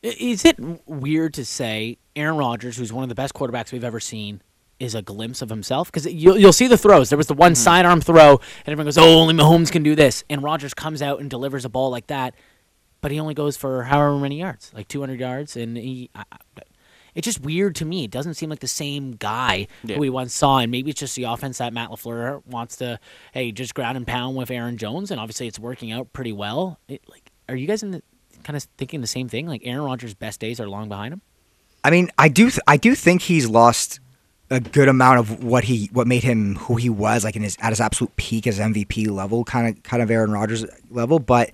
Is it weird to say Aaron Rodgers, who's one of the best quarterbacks we've ever seen, is a glimpse of himself? Because you'll, you'll see the throws. There was the one sidearm throw, and everyone goes, "Oh, only Mahomes can do this." And Rodgers comes out and delivers a ball like that, but he only goes for however many yards, like 200 yards, and he. I- it's just weird to me. It doesn't seem like the same guy Yeah. who we once saw, and maybe it's just the offense that Matt LaFleur wants to, hey, just ground and pound with Aaron Jones, and obviously it's working out pretty well. It, like, are you guys in the kind of thinking the same thing? Like Aaron Rodgers' best days are long behind him. I mean, I do th- I do think he's lost a good amount of what he what made him who he was like in his at his absolute peak as MVP level, kind of kind of Aaron Rodgers level, but.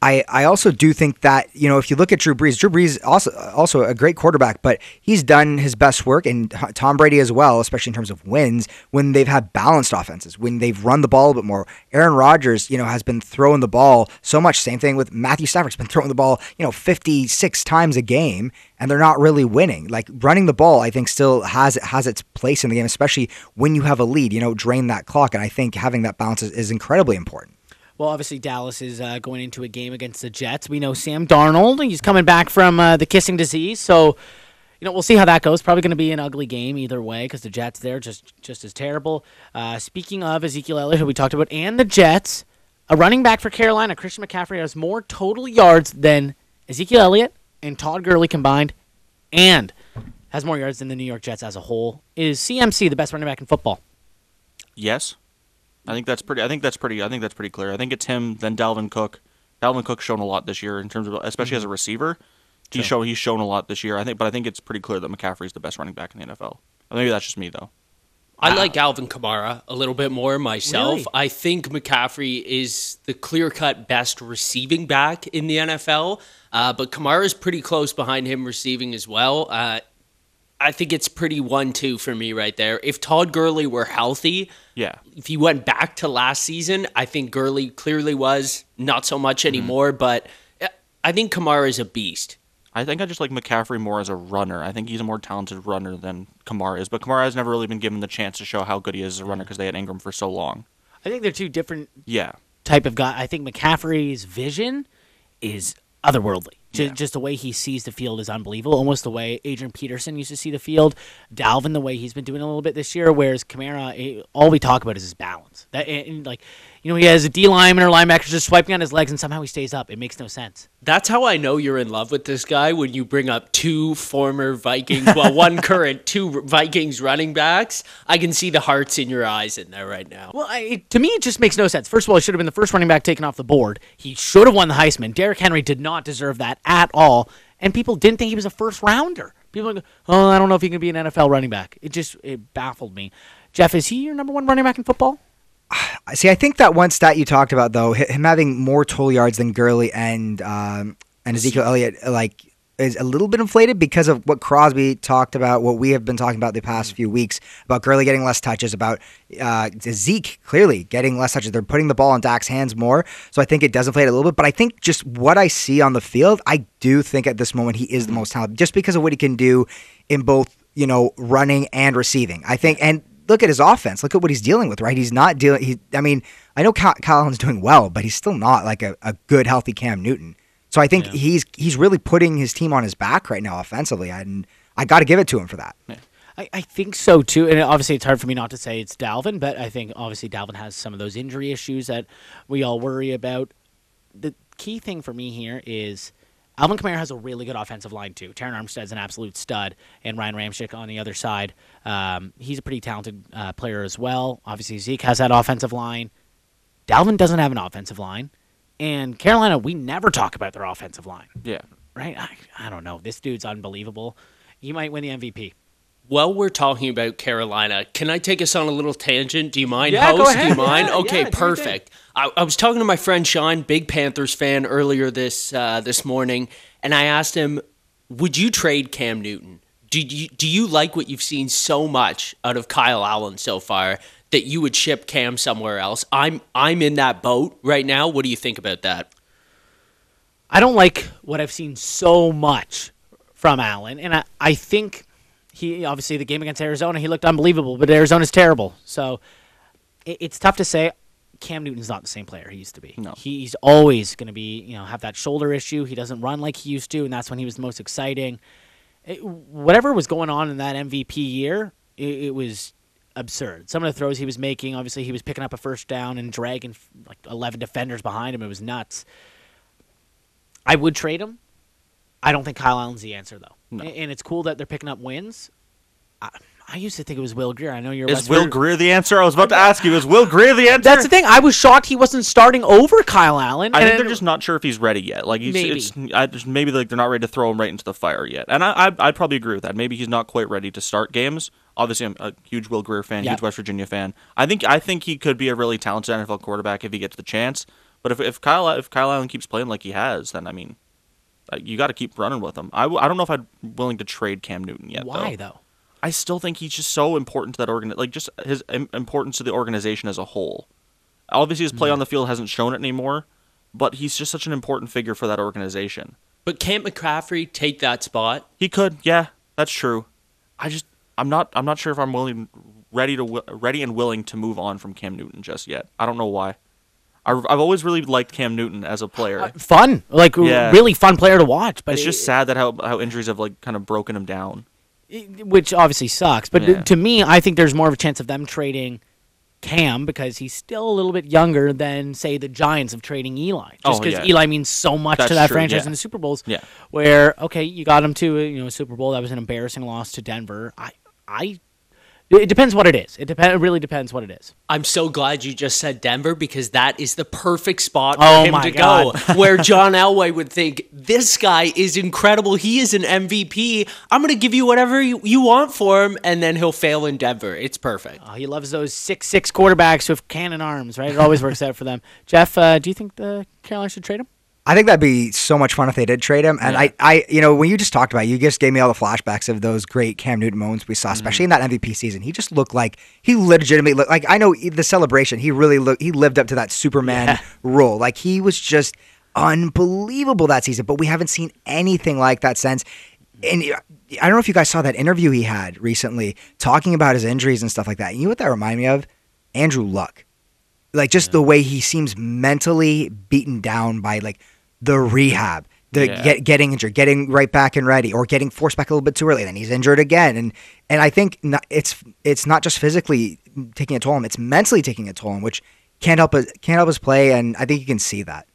I, I also do think that you know if you look at Drew Brees, Drew Brees also also a great quarterback, but he's done his best work, and Tom Brady as well, especially in terms of wins when they've had balanced offenses, when they've run the ball a bit more. Aaron Rodgers, you know, has been throwing the ball so much. Same thing with Matthew Stafford's been (laughs) throwing the ball, you know, fifty six times a game, and they're not really winning. Like running the ball, I think still has has its place in the game, especially when you have a lead. You know, drain that clock, and I think having that balance is, is incredibly important. Well, obviously Dallas is uh, going into a game against the Jets. We know Sam Darnold; he's coming back from uh, the kissing disease, so you know we'll see how that goes. Probably going to be an ugly game either way because the Jets they're just just as terrible. Uh, speaking of Ezekiel Elliott, who we talked about, and the Jets, a running back for Carolina, Christian McCaffrey has more total yards than Ezekiel Elliott and Todd Gurley combined, and has more yards than the New York Jets as a whole. Is CMC the best running back in football? Yes, I think that's pretty. I think that's pretty. I think that's pretty clear. I think it's him, then Dalvin Cook. Dalvin Cook's shown a lot this year in terms of, especially as a receiver. He's shown he's shown a lot this year. I think, but I think it's pretty clear that McCaffrey's the best running back in the NFL. Maybe that's just me though. I like Alvin Kamara a little bit more myself. Really? I think McCaffrey is the clear cut best receiving back in the NFL, uh, but Kamara is pretty close behind him receiving as well. Uh, I think it's pretty one two for me right there. If Todd Gurley were healthy, Yeah, if he went back to last season, I think Gurley clearly was not so much Mm-hmm. anymore, but uh, I think Kamara is a beast. I think I just like McCaffrey more as a runner. I think he's a more talented runner than Kamara is, but Kamara has never really been given the chance to show how good he is as a runner because they had Ingram for so long. I think they're two different Yeah, type of guy. I think McCaffrey's vision is otherworldly. Yeah. Just the way he sees the field is unbelievable. Almost the way Adrian Peterson used to see the field. Dalvin, the way he's been doing a little bit this year. Whereas Kamara, eh, all we talk about is his balance. That and, and, like, you know, he has a D lineman or linebacker just swiping on his legs, and somehow he stays up. It makes no sense. That's how I know you're in love with this guy when you bring up two former Vikings, well, one (laughs) current, two Vikings running backs. I can see the hearts in your eyes in there right now. Well, I, it- to me, it just makes no sense. First of all, he should have been the first running back taken off the board. He should have won the Heisman. Derrick Henry did not deserve that at all, and people didn't think he was a first rounder. People, go, oh, I don't know if he can be an NFL running back. It just it baffled me. Jeff, is he your number one running back in football? I (sighs) see, I think that one stat you talked about, though, him having more total yards than Gurley and um, and Ezekiel Elliott, like, is a little bit inflated because of what Crosby talked about, what we have been talking about the past few weeks about Gurley getting less touches, about uh, Zeke clearly getting less touches. They're putting the ball in Dak's hands more, so I think it does inflate a little bit. But I think just what I see on the field, I do think at this moment he is the most talented, just because of what he can do in both, you know, running and receiving. I think, and look at his offense. Look at what he's dealing with, right? He's not dealing. He, I mean, I know Kyle, Allen's doing well, but he's still not like a, a good, healthy Cam Newton. So I think he's he's really putting his team on his back right now offensively, and I got to give it to him for that. I, I think so too, and obviously it's hard for me not to say it's Dalvin, but I think obviously Dalvin has some of those injury issues that we all worry about. The key thing for me here is Alvin Kamara has a really good offensive line too. Terron Armstead's an absolute stud, and Ryan Ramczyk on the other side. Um, he's a pretty talented uh, player as well. Obviously Zeke has that offensive line. Dalvin doesn't have an offensive line, and Carolina we never talk about their offensive line, yeah. right? I, I don't know. This dude's unbelievable. He might win the MVP. While we're talking about Carolina, can I take us on a little tangent? Do you mind, Yeah, go host? Do you mind? Yeah, okay, yeah, perfect. I, I was talking to my friend Sean, big Panthers fan, earlier this uh, this morning, and I asked him, "Would you trade Cam Newton? Do you do you like what you've seen so much out of Kyle Allen so far that you would ship Cam somewhere else?" I'm I'm in that boat right now. What do you think about that? I don't like what I've seen so much from Allen, and I, I think he obviously the game against Arizona he looked unbelievable, but Arizona's terrible, so it, it's tough to say. Cam Newton's not the same player he used to be. No. he's always going to be you know have that shoulder issue. He doesn't run like he used to, and that's when he was the most exciting. It, whatever was going on in that MVP year, it, it was absurd. Some of the throws he was making, obviously he was picking up a first down and dragging like 11 defenders behind him. It was nuts. I would trade him. I don't think Kyle Allen's the answer though, No. And it's cool that they're picking up wins. I, I used to think it was Will Grier. I know you're Is West Will Grier the answer? I was about to ask you. Is Will Grier the answer? That's the thing. I was shocked he wasn't starting over Kyle Allen. I think they're just not sure if he's ready yet. Like he's, Maybe. it's I just, maybe like they're not ready to throw him right into the fire yet. And I, I I'd probably agree with that. Maybe he's not quite ready to start games. Obviously, I'm a huge Will Grier fan, Yeah. huge West Virginia fan. I think I think he could be a really talented NFL quarterback if he gets the chance. But if if Kyle if Kyle Allen keeps playing like he has, then I mean, you got to keep running with him. I, w- I don't know if I'm willing to trade Cam Newton yet. why though. though? I still think he's just so important to that organ, like just his im- importance to the organization as a whole. Obviously, his play mm-hmm. on the field hasn't shown it anymore, but he's just such an important figure for that organization. But can't McCaffrey take that spot? He could, yeah, that's true. I just, I'm not, I'm not sure if I'm willing, ready to, ready and willing to move on from Cam Newton just yet. I don't know why. I've, I've always really liked Cam Newton as a player. Uh, fun, like Yeah. really fun player to watch. But it's it- just sad that how how injuries have like kind of broken him down. which obviously sucks. But Yeah. to me, I think there's more of a chance of them trading Cam because he's still a little bit younger than say the Giants of trading Eli. Oh, just Oh, because yeah. Eli means so much That's to that true, franchise in the Super Bowls. Yeah. Where okay, you got him to you know a Super Bowl that was an embarrassing loss to Denver. I I It depends what it is. It depend. It really depends what it is. I'm so glad you just said Denver because that is the perfect spot for Oh him to God. go. (laughs) Where John Elway would think, this guy is incredible. He is an MVP. I'm going to give you whatever you, you want for him. And then he'll fail in Denver. It's perfect. Oh, he loves those six six quarterbacks with cannon arms, right? It always works out for them. (laughs) Jeff, uh, do you think the Carolina should trade him? I think that'd be so much fun if they did trade him. And I, I, you know, when you just talked about, it, you just gave me all the flashbacks of those great Cam Newton moments we saw, especially in mm. that MVP season. He just looked like he legitimately looked like I know the celebration. He really looked. He lived up to that Superman Yeah. (laughs) role. Like he was just unbelievable that season. But we haven't seen anything like that since. And uh, I don't know if you guys saw that interview he had recently talking about his injuries and stuff like that. You know what that reminded me of? Andrew Luck like just the way he seems mentally beaten down by like the rehab the Yeah. get, getting injured getting right back and ready or getting forced back a little bit too early then he's injured again and and i think not, it's it's not just physically taking a toll on him it's mentally taking a toll on him which can't help us can't help us play and i think you can see that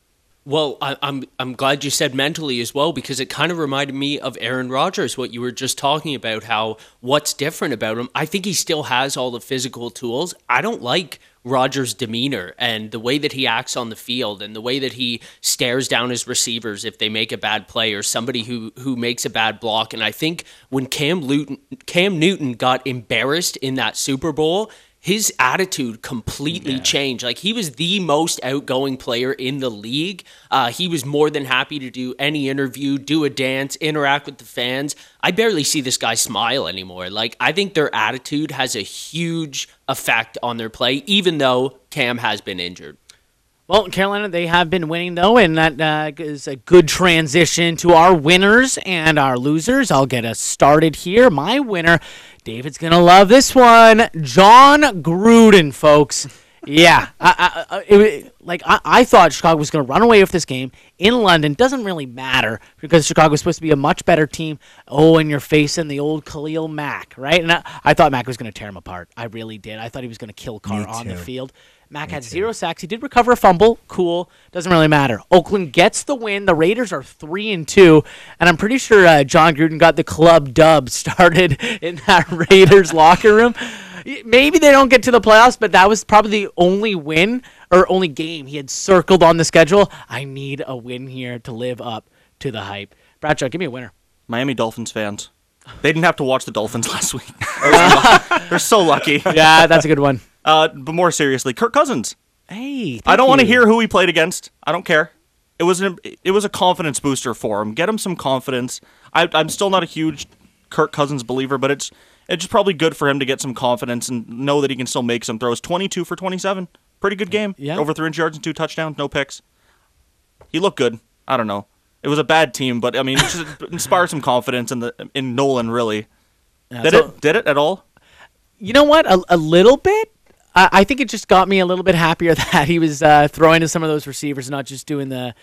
Well, I, I'm I'm glad you said mentally as well because it kind of reminded me of Aaron Rodgers. What you were just talking about, how what's different about him. I think he still has all the physical tools. I don't like Rodgers' demeanor and the way that he acts on the field and the way that he stares down his receivers if they make a bad play or somebody who who makes a bad block. And I think when Cam Newton Cam Newton got embarrassed in that Super Bowl his attitude completely changed. Like he was the most outgoing player in the league. Uh, he was more than happy to do any interview, do a dance, interact with the fans. I barely see this guy smile anymore. Like I think their attitude has a huge effect on their play, even though Cam has been injured. Well, Carolina, they have been winning though, and that uh, is a good transition to our winners and our losers. I'll get us started here. My winner, David's gonna love this one, Jon Gruden, folks. Yeah, I, I, it, like I, I thought Chicago was going to run away with this game in London. Doesn't really matter because Chicago was supposed to be a much better team. Oh, and you're facing the old Khalil Mack, right? And I, I thought Mack was going to tear him apart. I really did. I thought he was going to kill Carr on the field. Mack had zero sacks. He did recover a fumble. Cool. Doesn't really matter. Oakland gets the win. The Raiders are three and two, and I'm pretty sure uh, Jon Gruden got the club dub (laughs) started in that Raiders locker room. Maybe they don't get to the playoffs, but that was probably the only win or only game he had circled on the schedule. I need a win here to live up to the hype. Bradshaw, give me a winner. Miami Dolphins fans. They didn't have to watch the Dolphins (laughs) last week. They're (laughs) they're so lucky. Yeah, that's a good one. Uh, but more seriously, Kirk Cousins. Hey, I don't want to hear who he played against. I don't care. It was an, it was a confidence booster for him. Get him some confidence. I, I'm still not a huge Kirk Cousins believer, but it's it's just probably good for him to get some confidence and know that he can still make some throws. 22 for 27, pretty good game. Yeah. over 300 yards and two touchdowns, no picks. He looked good. I don't know. It was a bad team, but I mean, it just (laughs) inspired some confidence in the in Nolan. Really, Yeah, did so- it? Did it at all? You know what? A, a little bit. I, I think it just got me a little bit happier (laughs) that he was uh, throwing to some of those receivers, not just doing the,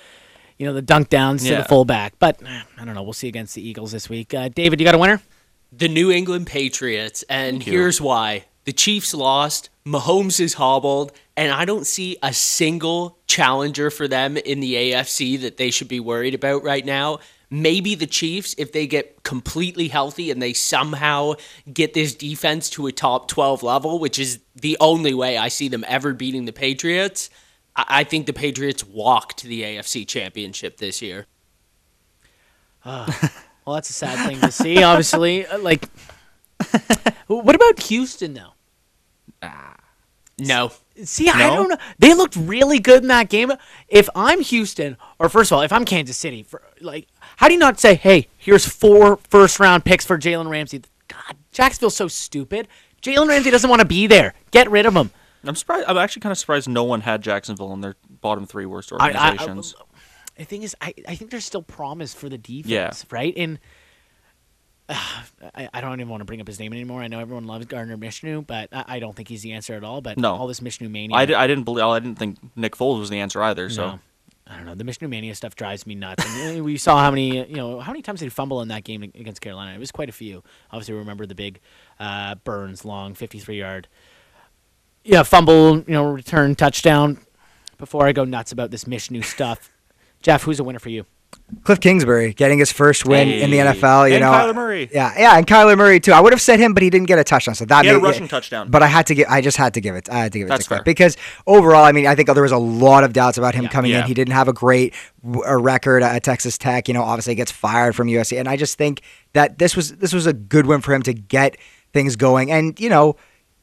you know, the dunk downs to the fullback. But eh, I don't know. We'll see against the Eagles this week. Uh, David, you got a winner? the New England Patriots, and here's why. The Chiefs lost, Mahomes is hobbled, and I don't see a single challenger for them in the AFC that they should be worried about right now. Maybe the Chiefs, if they get completely healthy and they somehow get this defense to a top 12 level, which is the only way I see them ever beating the Patriots, I I think the Patriots walk to the AFC championship this year. (laughs) Well, that's a sad thing to see. Obviously, Uh, like, (laughs) what about Houston though? No. See, I don't know. They looked really good in that game. If I'm Houston, or first of all, if I'm Kansas City, for like, how do you not say, "Hey, here's four first round picks for Jalen Ramsey"? God, Jacksonville's so stupid. Jalen Ramsey doesn't want to be there. Get rid of him. I'm surprised. I'm actually kind of surprised no one had Jacksonville in their bottom three worst I- I- organizations. The thing is, I, I think there's still promise for the defense, Yeah. right? And uh, (sighs) I, I don't even want to bring up his name anymore. I know everyone loves Gardner Minshew, but I, I don't think he's the answer at all. But No. all this Minshew mania. I, didn't believe. I didn't think Nick Foles was the answer either. So No. I don't know. The Minshew Mania stuff drives me nuts. And uh, we saw how many, you know, how many times he fumble in that game against Carolina? It was quite a few. Obviously, remember the big uh, Burns long 53 yard, yeah, fumble, you know, return touchdown. Before I go nuts about this Minshew stuff, Jeff, who's a winner for you? Cliff Kingsbury getting his first win in the NFL. You And know, Kyler Murray. Yeah, yeah, and Kyler Murray too. I would have said him, but he didn't get a touchdown. So that He had a made- rushing touchdown. But I had to get. I just had to give it. I had to give it That's to Cliff fair. because overall, I mean, I think there was a lot of doubts about him coming in. He didn't have a great a record at Texas Tech. You know, obviously gets fired from USC, and I just think that this was this was a good win for him to get things going. And you know,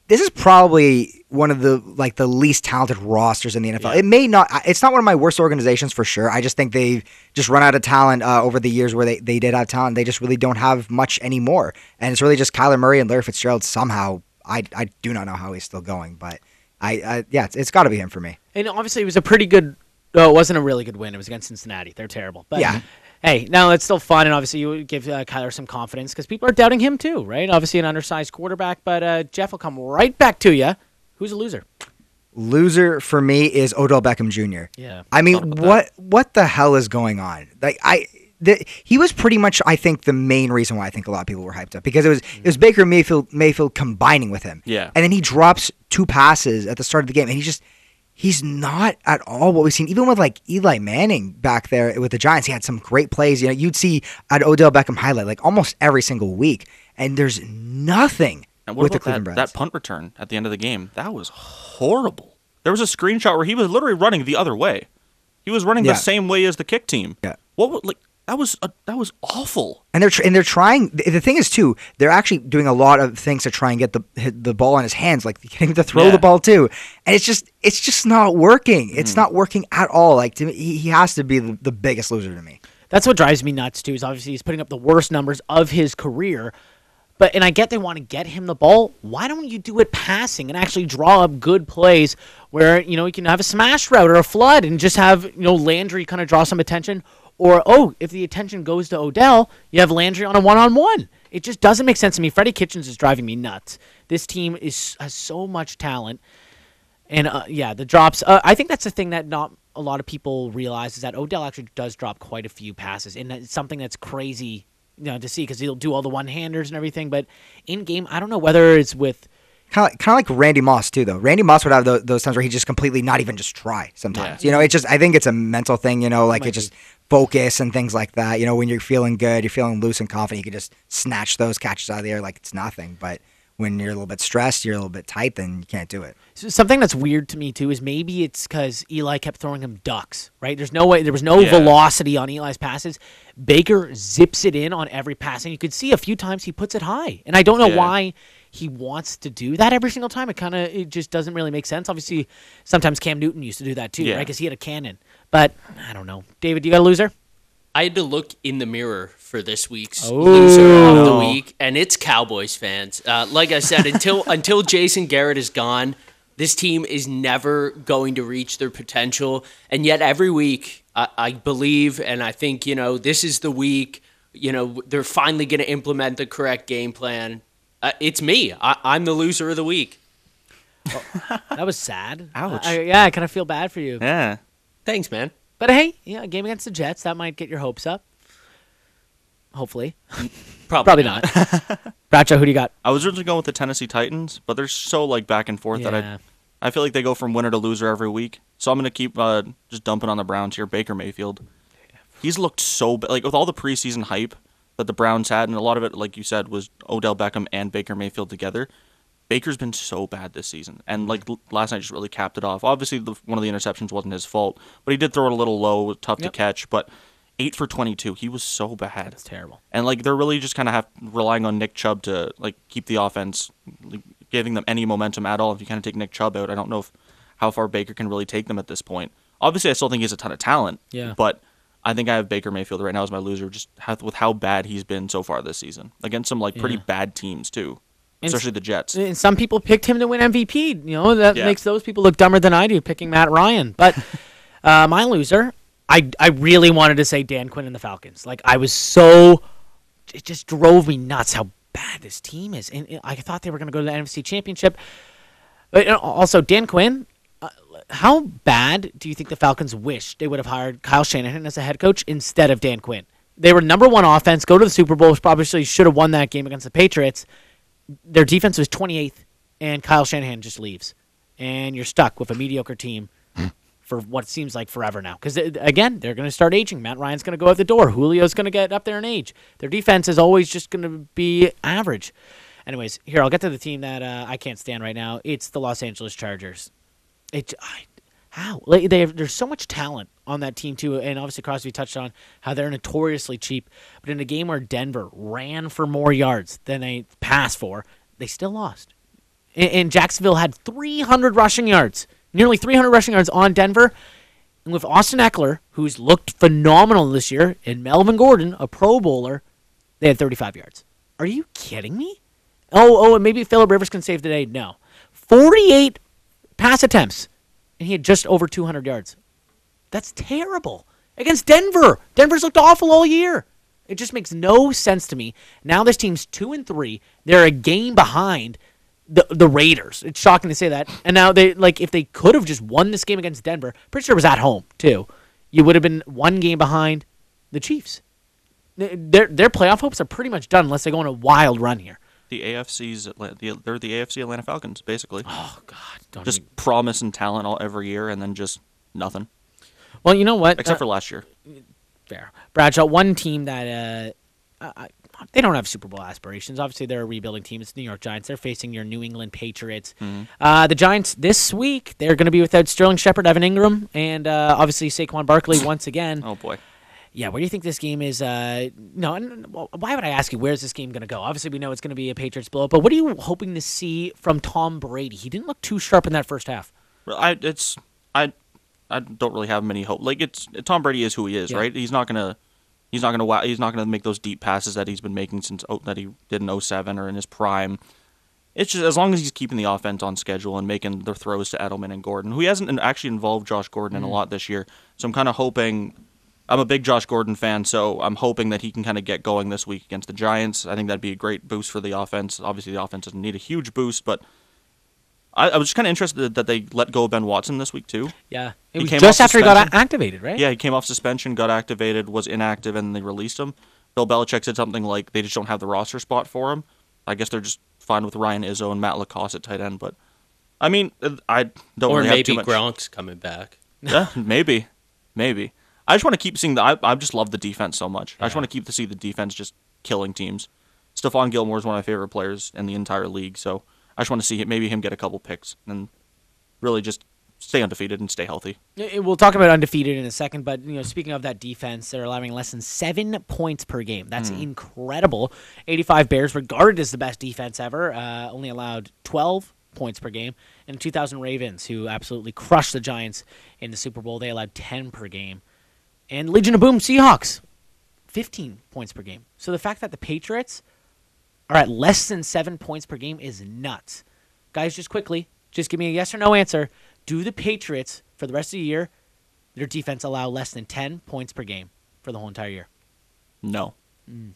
this is probably one of the like the least talented rosters in the NFL. Yeah. It may not. It's not one of my worst organizations for sure. I just think they've just run out of talent uh, over the years where they, they did have talent. They just really don't have much anymore. And it's really just Kyler Murray and Larry Fitzgerald. Somehow, I I do not know how he's still going, but I, I yeah, it's, it's got to be him for me. And obviously, it was a pretty good. Oh, it wasn't a really good win. It was against Cincinnati. They're terrible. But Yeah. Hey, now it's still fun, and obviously you give uh, Kyler some confidence because people are doubting him too, right? Obviously, an undersized quarterback, but uh, Jeff will come right back to you. Who's a loser? Loser for me is Odell Beckham Jr. Yeah, I mean, thought about that. what what the hell is going on? Like I. The, he was pretty much, I think, the main reason why I think a lot of people were hyped up because it was it was Baker Mayfield Mayfield combining with him, Yeah. and then he drops two passes at the start of the game, and he just he's not at all what we've seen. Even with like Eli Manning back there with the Giants, he had some great plays. You know, you'd see an Odell Beckham highlight like almost every single week, and there's nothing And with the Cleveland that, Browns. that punt return at the end of the game? That was horrible. There was a screenshot where he was literally running the other way. He was running Yeah. the same way as the kick team. Yeah. What like that was a, that was awful. And they're tr- and they're trying. The the thing is too, they're actually doing a lot of things to try and get the hit the ball in his hands, like (laughs) getting him to throw Yeah. the ball too. And it's just it's just not working. It's Mm-hmm. not working at all. Like to me, he, he has to be the, the biggest loser to me. That's what drives me nuts too. Is obviously he's putting up the worst numbers of his career. But and I get they want to get him the ball. Why don't you do it passing and actually draw up good plays where you know you can have a smash route or a flood and just have you know Landry kind of draw some attention, or oh if the attention goes to Odell, you have Landry on a one on one. It just doesn't make sense to me. Freddie Kitchens is driving me nuts. This team is has so much talent. And uh, yeah, the drops. Uh, I think that's the thing that not a lot of people realize is that Odell actually does drop quite a few passes, and that's something that's crazy, you know, to see because he'll do all the one handers and everything. But in game, I don't know whether it's with Kind of, kind of like Randy Moss too, though. Randy Moss would have tho- those times where he just completely not even just try. Sometimes, you know, it just I think it's a mental thing. You know, like Might it just focus and things like that. You know, when you're feeling good, you're feeling loose and confident, you can just snatch those catches out of the air like it's nothing. But when you're a little bit stressed, you're a little bit tight, then you can't do it. So something that's weird to me too is maybe it's because Eli kept throwing him ducks. Right? There's no way. There was no Yeah. velocity on Eli's passes. Baker zips it in on every pass, and you could see a few times he puts it high. And I don't know Yeah. why he wants to do that every single time. It kind of it just doesn't really make sense. Obviously, sometimes Cam Newton used to do that too, Yeah. right? Because he had a cannon. But I don't know. David, you got a loser? I had to look in the mirror for this week's Oh. loser of the week, and it's Cowboys fans. Uh, like I said, until (laughs) until Jason Garrett is gone, this team is never going to reach their potential. And yet, every week, I, I believe, and I think you know, this is the week. You know, they're finally going to implement the correct game plan. Uh, it's me. I, I'm the loser of the week. (laughs) That was sad. Ouch. I- yeah, I kind of feel bad for you. Yeah. Thanks, man. But hey, yeah, a game against the Jets that might get your hopes up. Hopefully, (laughs) Probably, probably not. (laughs) Bradshaw, who do you got? I was originally going with the Tennessee Titans, but they're so like back and forth that I I feel like they go from winner to loser every week. So I'm gonna keep uh, just dumping on the Browns here. Baker Mayfield, he's looked so ba- like with all the preseason hype that the Browns had, and a lot of it, like you said, was Odell Beckham and Baker Mayfield together. Baker's been so bad this season, and mm. like last night just really capped it off. Obviously, the, one of the interceptions wasn't his fault, but he did throw it a little low, tough Yep. to catch. But eight for 22, he was so bad. It's terrible. And like they're really just kind of have relying on Nick Chubb to like keep the offense, like, giving them any momentum at all. If you kind of take Nick Chubb out, I don't know if how far Baker can really take them at this point. Obviously, I still think he's a ton of talent. Yeah. But I think I have Baker Mayfield right now as my loser, just with how bad he's been so far this season against some like pretty Yeah. bad teams too, especially the Jets. And some people picked him to win MVP. You know that Yeah. makes those people look dumber than I do picking Matt Ryan. But (laughs) uh, my loser, I I really wanted to say Dan Quinn and the Falcons. Like I was so, it just drove me nuts how bad this team is, and and I thought they were going to go to the NFC Championship. But also Dan Quinn. Uh, how bad do you think the Falcons wish they would have hired Kyle Shanahan as a head coach instead of Dan Quinn? They were number one offense, go to the Super Bowl, probably should have won that game against the Patriots their defense was 28th, and Kyle Shanahan just leaves, and you're stuck with a mediocre team for what seems like forever now. Because again, they're going to start aging. Matt Ryan's going to go out the door. Julio's going to get up there in age. Their defense is always just going to be average. Anyways, here I'll get to the team that uh, I can't stand right now. It's the Los Angeles Chargers. It I, how like, they have, there's so much talent on that team too, and obviously Crosby touched on how they're notoriously cheap. But in a game where Denver ran for more yards than they passed for, they still lost. And, and Jacksonville had 300 rushing yards, nearly 300 rushing yards on Denver. And with Austin Ekeler, who's looked phenomenal this year, and Melvin Gordon, a Pro Bowler, they had 35 yards. Are you kidding me? Oh, oh, and maybe Philip Rivers can save today. No. 48 pass attempts, and he had just over 200 yards. That's terrible. Against Denver. Denver's looked awful all year. It just makes no sense to me. Now this team's 2 and 3. They're a game behind the the Raiders. It's shocking to say that. And now they like if they could have just won this game against Denver, pretty sure it was at home too. You would have been one game behind the Chiefs. Their their playoff hopes are pretty much done unless they go on a wild run here. The AFC's Atla- they're the AFC Atlanta Falcons basically. Oh God, just even- promise and talent all every year, and then just nothing well, you know what? except Uh, for last year. fair. Bradshaw, one team that uh, uh, I- they don't have Super Bowl aspirations. Obviously, they're a rebuilding team. It's the New York Giants. They're facing your New England Patriots. Uh, the Giants this week they're going to be without Sterling Shepard, Evan Engram, and uh, obviously Saquon Barkley once again. Oh boy. Yeah, where do you think this game is? Uh, no, why would I ask you? Where's this game going to go? Obviously, we know it's going to be a Patriots blowout, but what are you hoping to see from Tom Brady? He didn't look too sharp in that first half. Well, I it's I I don't really have many hope. Like it's Tom Brady is who he is, Yeah. right? He's not gonna he's not gonna he's not gonna make those deep passes that he's been making since oh, that he did in 07 or in his prime. It's just as long as he's keeping the offense on schedule and making the throws to Edelman and Gordon, who he hasn't actually involved Josh Gordon in a lot this year. So I'm kind of hoping. I'm a big Josh Gordon fan, so I'm hoping that he can kind of get going this week against the Giants. I think that'd be a great boost for the offense. Obviously, the offense doesn't need a huge boost, but I, I was just kind of interested that they let go of Ben Watson this week too. Yeah, He it was came just after he got activated, right? Yeah, he came off suspension, got activated, was inactive, and they released him. Bill Belichick said something like they just don't have the roster spot for him. I guess they're just fine with Ryan Izzo and Matt LaCosse at tight end, but I mean, I don't Or really maybe. Gronk's coming back. Yeah, maybe, maybe. I just want to keep seeing the. I, I just love the defense so much. I just want to keep to see the defense just killing teams. Stephon Gilmore is one of my favorite players in the entire league, so I just want to see him, maybe him get a couple picks and really just stay undefeated and stay healthy. We'll talk about undefeated in a second, but you know, speaking of that defense, they're allowing less than seven points per game. That's incredible. 85 Bears, regarded as the best defense ever, uh, only allowed 12 points per game. And 2000 Ravens, who absolutely crushed the Giants in the Super Bowl, they allowed 10 per game. And Legion of Boom Seahawks, 15 points per game. So the fact that the Patriots are at less than seven points per game is nuts. Guys, just quickly, just give me a yes or no answer. Do the Patriots, for the rest of the year, their defense allow less than 10 points per game for the whole entire year? No. Mm.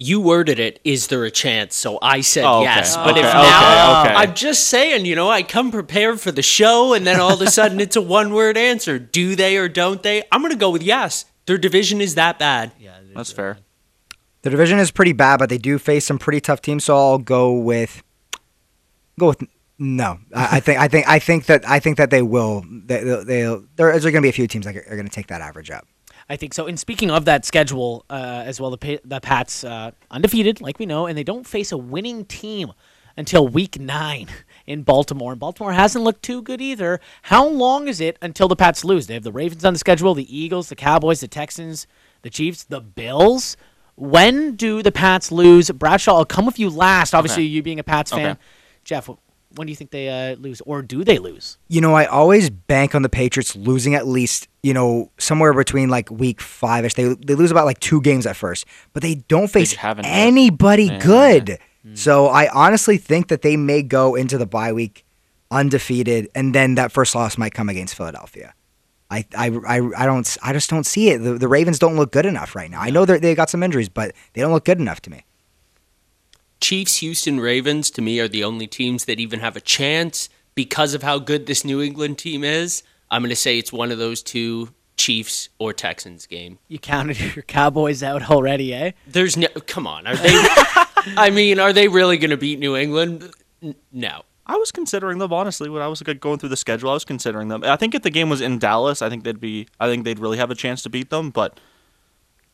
You worded it, is there a chance? So I said Oh, okay. yes. But if Okay, now, okay, okay. I'm just saying, you know, I come prepared for the show and then all of a (laughs) sudden it's a one word answer. Do they or don't they? I'm going to go with yes. Their division is that bad. Yeah, That's fair. The division is pretty bad, but they do face some pretty tough teams. So I'll go with go with no. I, I think I think I think that I think that they will. They, they'll, they'll, there's going to be a few teams that are going to take that average up. I think so. And speaking of that schedule uh, as well, the the Pats uh, undefeated, like we know, and they don't face a winning team until Week Nine (laughs) in Baltimore. And Baltimore hasn't looked too good either. How long is it until the Pats lose? They have the Ravens on the schedule, the Eagles, the Cowboys, the Texans, the Chiefs, the Bills. When do the Pats lose? Bradshaw, I'll come with you last. Obviously, Okay. you being a Pats fan, Okay. Jeff. When do you think they uh, lose, or do they lose? You know, I always bank on the Patriots losing at least, you know, somewhere between like week five ish. They they lose about like two games at first, but they don't face just haven't yet. anybody Yeah. good. So I honestly think that they may go into the bye week undefeated, and then that first loss might come against Philadelphia. I, I, I, I don't I just don't see it. The, the Ravens don't look good enough right now. I know they they got some injuries, but they don't look good enough to me. Chiefs, Houston, Ravens, to me, are the only teams that even have a chance because of how good this New England team is. I'm going to say it's one of those two Chiefs or Texans game. You counted your Cowboys out already, eh? There's no, come on, are they? (laughs) I mean, are they really going to beat New England? N- No. I was considering them honestly when I was like, going through the schedule. I was considering them. I think if the game was in Dallas, I think they'd be. I think they'd really have a chance to beat them. But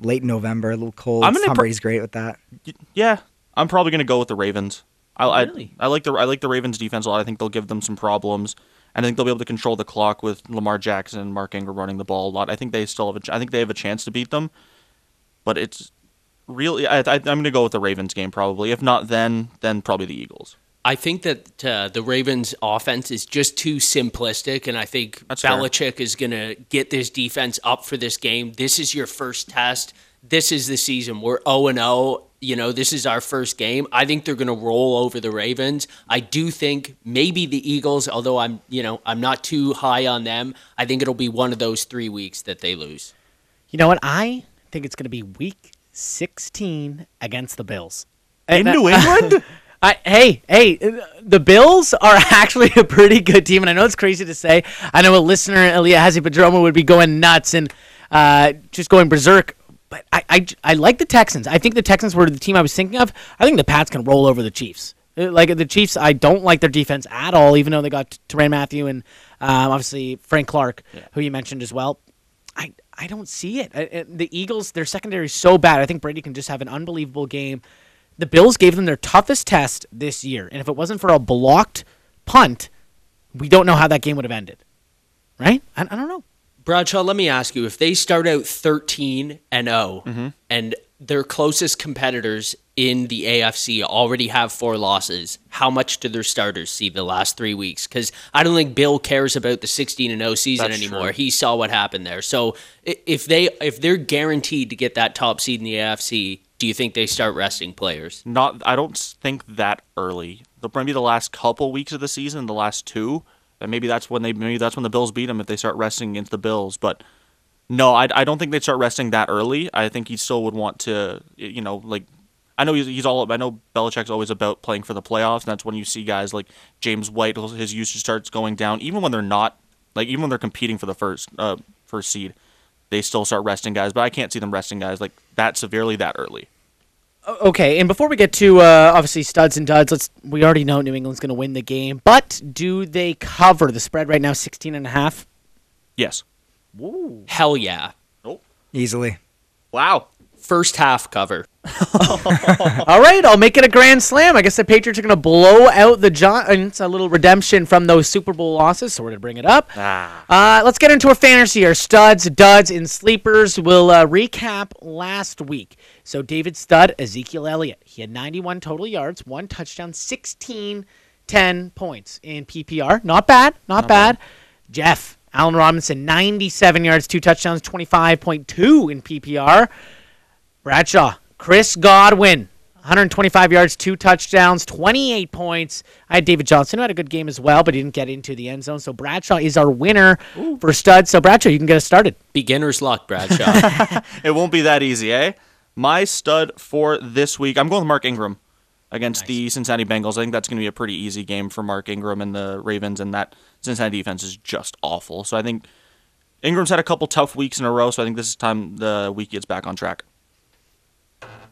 Late November, a little cold. I'm gonna Tom pr- Brady's great with that. y- yeah, I'm probably gonna go with the Ravens. I, Really? I I like the I like the Ravens defense a lot. I think they'll give them some problems, and I think they'll be able to control the clock with Lamar Jackson and Mark Ingram running the ball a lot. I think they still have a. ch- I think they have a chance to beat them, but it's really. I, I, I'm gonna go with the Ravens game probably. If not, then then probably the Eagles. I think that uh, the Ravens' offense is just too simplistic, and I think That's fair. Belichick is going to get this defense up for this game. This is your first test. This is the season. We're 0 and 0. You know, this is our first game. I think they're going to roll over the Ravens. I do think maybe the Eagles, although I'm, you know, I'm not too high on them. I think it'll be one of those three weeks that they lose. You know what? I think it's going to be week 16 against the Bills. In New England? (laughs) I, hey, hey, uh, the Bills are (laughs) actually a pretty good team, and I know it's crazy to say. I know a listener, Elia Hazi would be going nuts and uh, just going berserk. But I, I, I like the Texans. I think the Texans were the team I was thinking of. I think the Pats can roll over the Chiefs. Uh, Like the Chiefs, I don't like their defense at all, even though they got Tyrann Mathieu and um, obviously Frank Clark, who you mentioned as well. I, I don't see it. I, I- the Eagles, their secondary is so bad. I think Brady can just have an unbelievable game. The Bills gave them their toughest test this year, and if it wasn't for a blocked punt, we don't know how that game would have ended. Right? I, I don't know. Bradshaw, let me ask you: If they start out thirteen and 0 and their closest competitors in the AFC already have four losses, how much do their starters see the last three weeks? Because I don't think Bill cares about the sixteen and zero season That's anymore. true. He saw what happened there. So if they if they're guaranteed to get that top seed in the AFC, do you think they start resting players? Not, I don't think that early. The maybe the last couple weeks of the season, the last two, and maybe that's when they maybe that's when the Bills beat them if they start resting against the Bills. But no, I, I don't think they'd start resting that early. I think he still would want to, you know, like I know he's, he's all. I know Belichick's always about playing for the playoffs, and that's when you see guys like James White. His usage starts going down, even when they're not, like even when they're competing for the first uh, first seed, they still start resting guys. But I can't see them resting guys like that severely that early. O- Okay, and before we get to uh, obviously studs and duds, let's we already know New England's going to win the game, but do they cover the spread right now 16 and a half? Yes. Hell yeah! Oh. Easily. Wow. First half cover. (laughs) All right, I'll make it a grand slam. I guess the Patriots are going to blow out the Giants. A little redemption from those Super Bowl losses, so we're going to bring it up. Ah. Uh, let's get into our fantasy, our studs, duds, and sleepers. We'll uh, recap last week. So David Stud, Ezekiel Elliott. He had 91 total yards, one touchdown, 16, 10 points in PPR. Not bad, not, bad. Jeff, Allen Robinson, 97 yards, two touchdowns, 25.2 in PPR. Bradshaw, Chris Godwin, 125 yards, two touchdowns, 28 points. I had David Johnson, who had a good game as well, but he didn't get into the end zone. So Bradshaw is our winner for stud. So Bradshaw, you can get us started. Beginner's luck, Bradshaw. (laughs) It won't be that easy, eh? My stud for this week, I'm going with Mark Ingram against the Cincinnati Bengals. I think that's going to be a pretty easy game for Mark Ingram and the Ravens, and that Cincinnati defense is just awful. So I think Ingram's had a couple tough weeks in a row, so I think this is time the week gets back on track.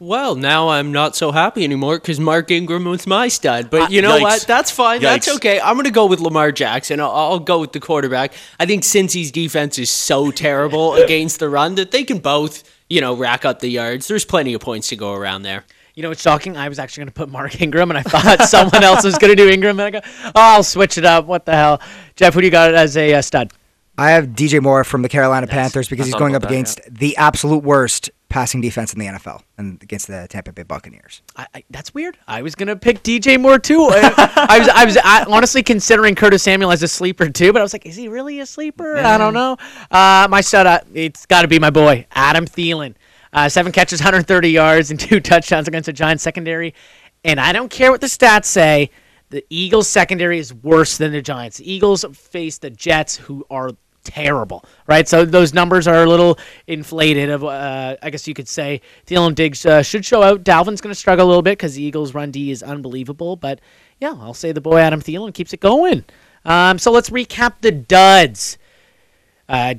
Well, now I'm not so happy anymore because Mark Ingram was my stud. But you know yikes. what? That's fine. That's okay. I'm going to go with Lamar Jackson. I'll, I'll go with the quarterback. I think Cincy's defense is so terrible (laughs) against the run that they can both, you know, rack up the yards. There's plenty of points to go around there. You know what's shocking? I was actually going to put Mark Ingram, and I thought (laughs) someone else was going to do Ingram, and I go, oh, I'll switch it up. What the hell? Jeff, who do you got as a uh, stud? I have DJ Moore from the Carolina Panthers because I he's going up about that, against the absolute worst passing defense in the NFL and against the Tampa Bay Buccaneers. I, I, that's weird. I was gonna pick DJ Moore too. I, I was, I was I, honestly considering Curtis Samuel as a sleeper too, but I was like, is he really a sleeper? I don't know. Uh, my stud, uh, it's got to be my boy Adam Thielen. Uh, seven catches, 130 yards, and two (laughs) touchdowns against the Giants secondary. And I don't care what the stats say. The Eagles secondary is worse than the Giants. The Eagles face the Jets, who are terrible, right? So those numbers are a little inflated. Of uh, I guess you could say Thielen Diggs uh, should show out. Dalvin's going to struggle a little bit because the Eagles' run D is unbelievable. But yeah, I'll say the boy Adam Thielen keeps it going. Um, so let's recap the duds. Uh,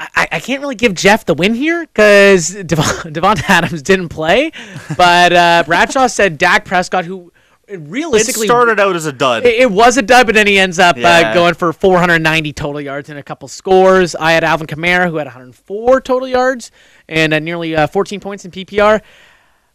I, I can't really give Jeff the win here because (laughs) Devon, Davante Adams didn't play, but uh, Bradshaw said Dak Prescott, who it It realistically started out as a dud. It, it was a dud, but then he ends up uh, going for 490 total yards and a couple scores. I had Alvin Kamara, who had 104 total yards and uh, nearly uh, 14 points in PPR.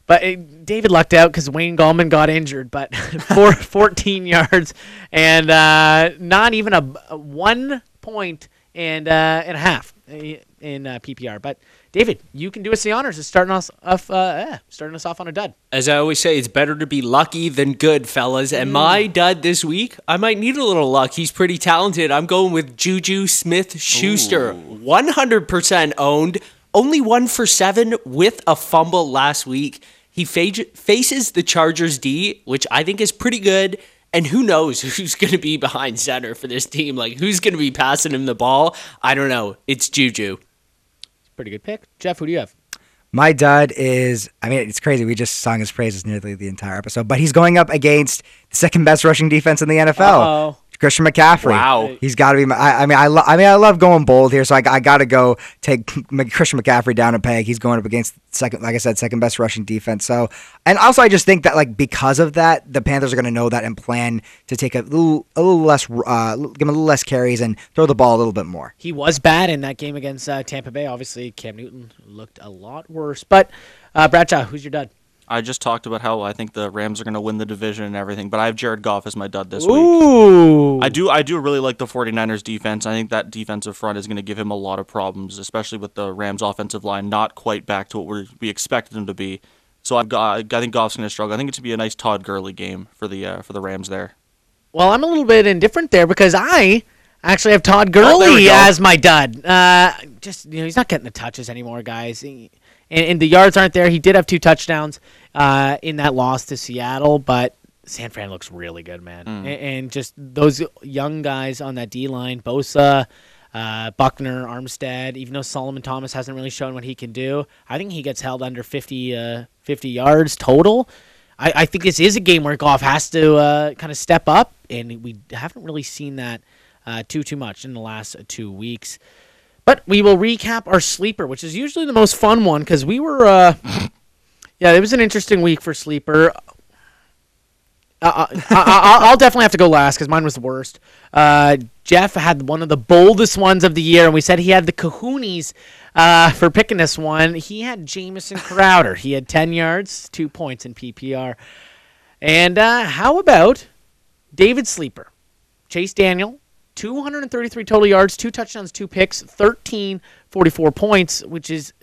But it, David lucked out because Wayne Gallman got injured, but (laughs) four, 14 (laughs) yards and uh, not even a, a one point and uh, and a half in uh, PPR. But David, you can do us the honors of starting us off, uh, starting us off on a dud. As I always say, it's better to be lucky than good, fellas. And my dud this week, I might need a little luck. He's pretty talented. I'm going with Juju Smith Schuster. 100% owned. Only one for seven with a fumble last week. He fa- faces the Chargers D, which I think is pretty good. And who knows who's (laughs) going to be behind center for this team? Like, who's going to be passing him the ball? I don't know. It's Juju. Pretty good pick. Jeff, who do you have? My dud is, I mean, it's crazy. We just sung his praises nearly the entire episode, but he's going up against the second best rushing defense in the NFL. Uh-oh. Christian McCaffrey. Wow. he's got to be. My, I, I mean, I, lo- I mean, I love going bold here, so I, I got to go take Christian McCaffrey down a peg. He's going up against second, like I said, second best rushing defense. So, and also, I just think that like because of that, the Panthers are going to know that and plan to take a little, a little less, uh, give him a little less carries and throw the ball a little bit more. He was bad in that game against uh, Tampa Bay. Obviously, Cam Newton looked a lot worse. But uh, Bradshaw, who's your dud? I just talked about how I think the Rams are going to win the division and everything, but I have Jared Goff as my dud this week. I do I do really like the 49ers defense. I think that defensive front is going to give him a lot of problems, especially with the Rams offensive line not quite back to what we we expected them to be. So I've got I think Goff's going to struggle. I think it's going to be a nice Todd Gurley game for the uh, for the Rams there. Well, I'm a little bit indifferent there because I actually have Todd Oh, Gurley go. as my dud. Uh, just you know, he's not getting the touches anymore, guys. He- and, and the yards aren't there. He did have two touchdowns uh, in that loss to Seattle, but San Fran looks really good, man. Hmm. And, and just those young guys on that D line, Bosa. Uh, Buckner, Armstead, even though Solomon Thomas hasn't really shown what he can do, I think he gets held under 50, uh, 50 yards total. I, I think this is a game where Goff has to uh, kind of step up, and we haven't really seen that uh, too too much in the last two weeks. But we will recap our sleeper, which is usually the most fun one because we were, uh, (laughs) yeah, it was an interesting week for sleeper. Uh, I, I, I'll definitely have to go last because mine was the worst. Uh, Jeff had one of the boldest ones of the year, and we said he had the kahoonies uh, for picking this one. He had Jamison (laughs) Crowder. He had 10 yards, two points in PPR. And uh, how about David Sleeper? Chase Daniel, 233 total yards, two touchdowns, two picks, 13, 44 points, which is.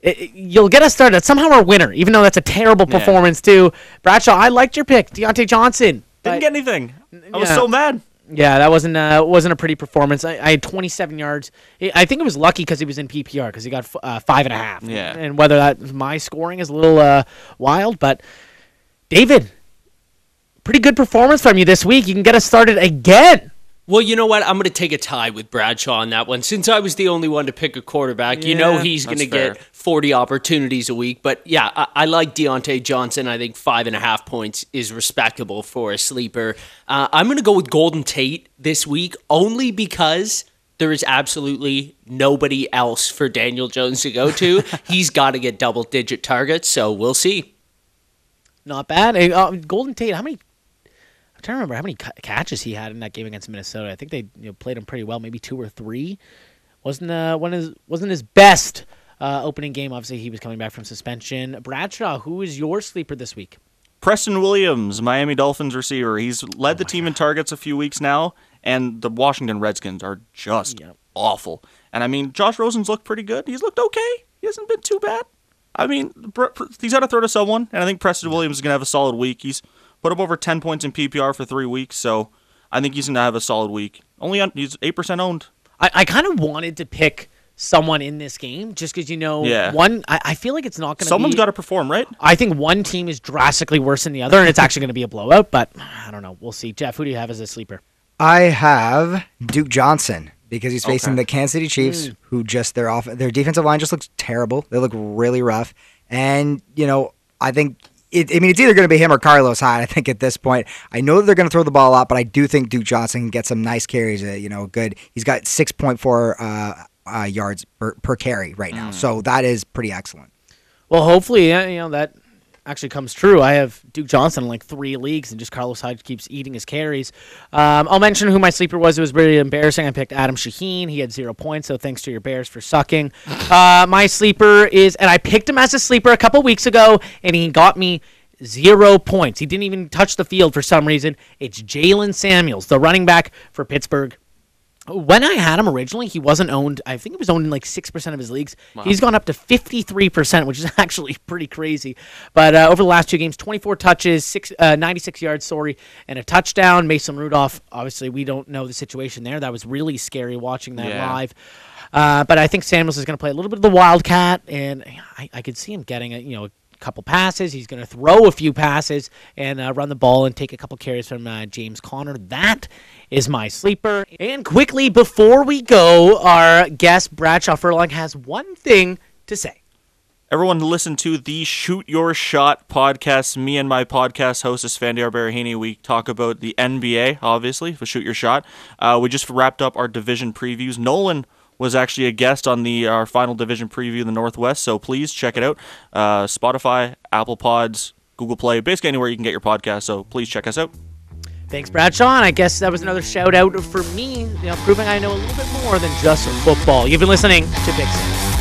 it- you'll get us started. Somehow our winner, even though that's a terrible Yeah. performance too. Bradshaw, I liked your pick, Diontae Johnson. Didn't get anything. I was yeah. so mad. yeah, that wasn't uh, wasn't a pretty performance. I, I had 27 yards. I think it was lucky because he was in PPR because he got f- uh, five and a half. Yeah. And whether that my scoring is a little uh, wild, but David, pretty good performance from you this week. You can get us started again. Well, you know what? I'm going to take a tie with Bradshaw on that one. Since I was the only one to pick a quarterback, you know he's going to get 40 opportunities a week. But yeah, I, I like Diontae Johnson. I think five and a half points is respectable for a sleeper. Uh, I'm going to go with Golden Tate this week only because there is absolutely nobody else for Daniel Jones to go to. (laughs) he's got to get double digit targets, so we'll see. Not bad. Hey, uh, Golden Tate, how many? I'm trying to remember how many ca- catches he had in that game against Minnesota. I think they you know, played him pretty well, maybe two or three. wasn't uh, one his, wasn't his best uh, opening game. Obviously, he was coming back from suspension. Bradshaw, who is your sleeper this week? Preston Williams, Miami Dolphins receiver. He's led the team in targets a few weeks now, and the Washington Redskins are just Yep. awful. And I mean, Josh Rosen's looked pretty good. He's looked okay. He hasn't been too bad. I mean, he's got to throw to someone, and I think Preston Williams is going to have a solid week. He's put up over 10 points in PPR for three weeks, so I think he's going to have a solid week. Only on, he's 8% owned. I, I kind of wanted to pick someone in this game just because you know Yeah. one. I, I feel like it's not going to. Someone's be, got to perform, right? I think one team is drastically worse than the other, and it's actually going to be a blowout. But I don't know. We'll see. Jeff, who do you have as a sleeper? I have Duke Johnson because he's facing Okay. the Kansas City Chiefs, hmm. who just their off their defensive line just looks terrible. They look really rough, and you know I think. It, I mean, it's either going to be him or Carlos Hyde. I think at this point, I know that they're going to throw the ball a lot, but I do think Duke Johnson can get some nice carries. Uh, you know, good. He's got six point four uh, uh, yards per, per carry right now, so that is pretty excellent. Well, hopefully, you know that actually comes true. I have Duke Johnson in like three leagues, and just Carlos Hyde keeps eating his carries. Um, I'll mention who my sleeper was. It was really embarrassing. I picked Adam Shaheen. He had zero points, so thanks to your Bears for sucking. (laughs) Uh, my sleeper is, and I picked him as a sleeper a couple weeks ago, and he got me zero points. He didn't even touch the field for some reason. It's Jaylen Samuels, the running back for Pittsburgh. When I had him originally, he wasn't owned. I think he was owned in like six percent of his leagues. He's gone up to fifty-three percent, which is (laughs) actually pretty crazy. But uh, over the last two games, twenty-four touches, six, uh, ninety-six yards, sorry, and a touchdown. Mason Rudolph. Obviously, we don't know the situation there. That was really scary watching that Yeah. live. Uh, but I think Samuels is going to play a little bit of the wildcat, and I, I could see him getting a you know couple passes. He's going to throw a few passes and uh, run the ball and take a couple carries from uh, James Conner. That is my sleeper. And quickly before we go, our guest Bradshaw Furlong has one thing to say. Everyone listen to the Shoot Your Shot podcast. Me and my podcast host is Fandiar Barahini. We talk about the NBA, obviously, for Shoot Your Shot. Uh, we just wrapped up our division previews. Nolan was actually a guest on the our final division preview in the Northwest, so please check it out. Uh, Spotify, Apple Pods, Google Play, basically anywhere you can get your podcast. So please check us out. Thanks, Bradshaw. And I guess that was another shout out for me, you know, proving I know a little bit more than just football. You've been listening to Pick Six.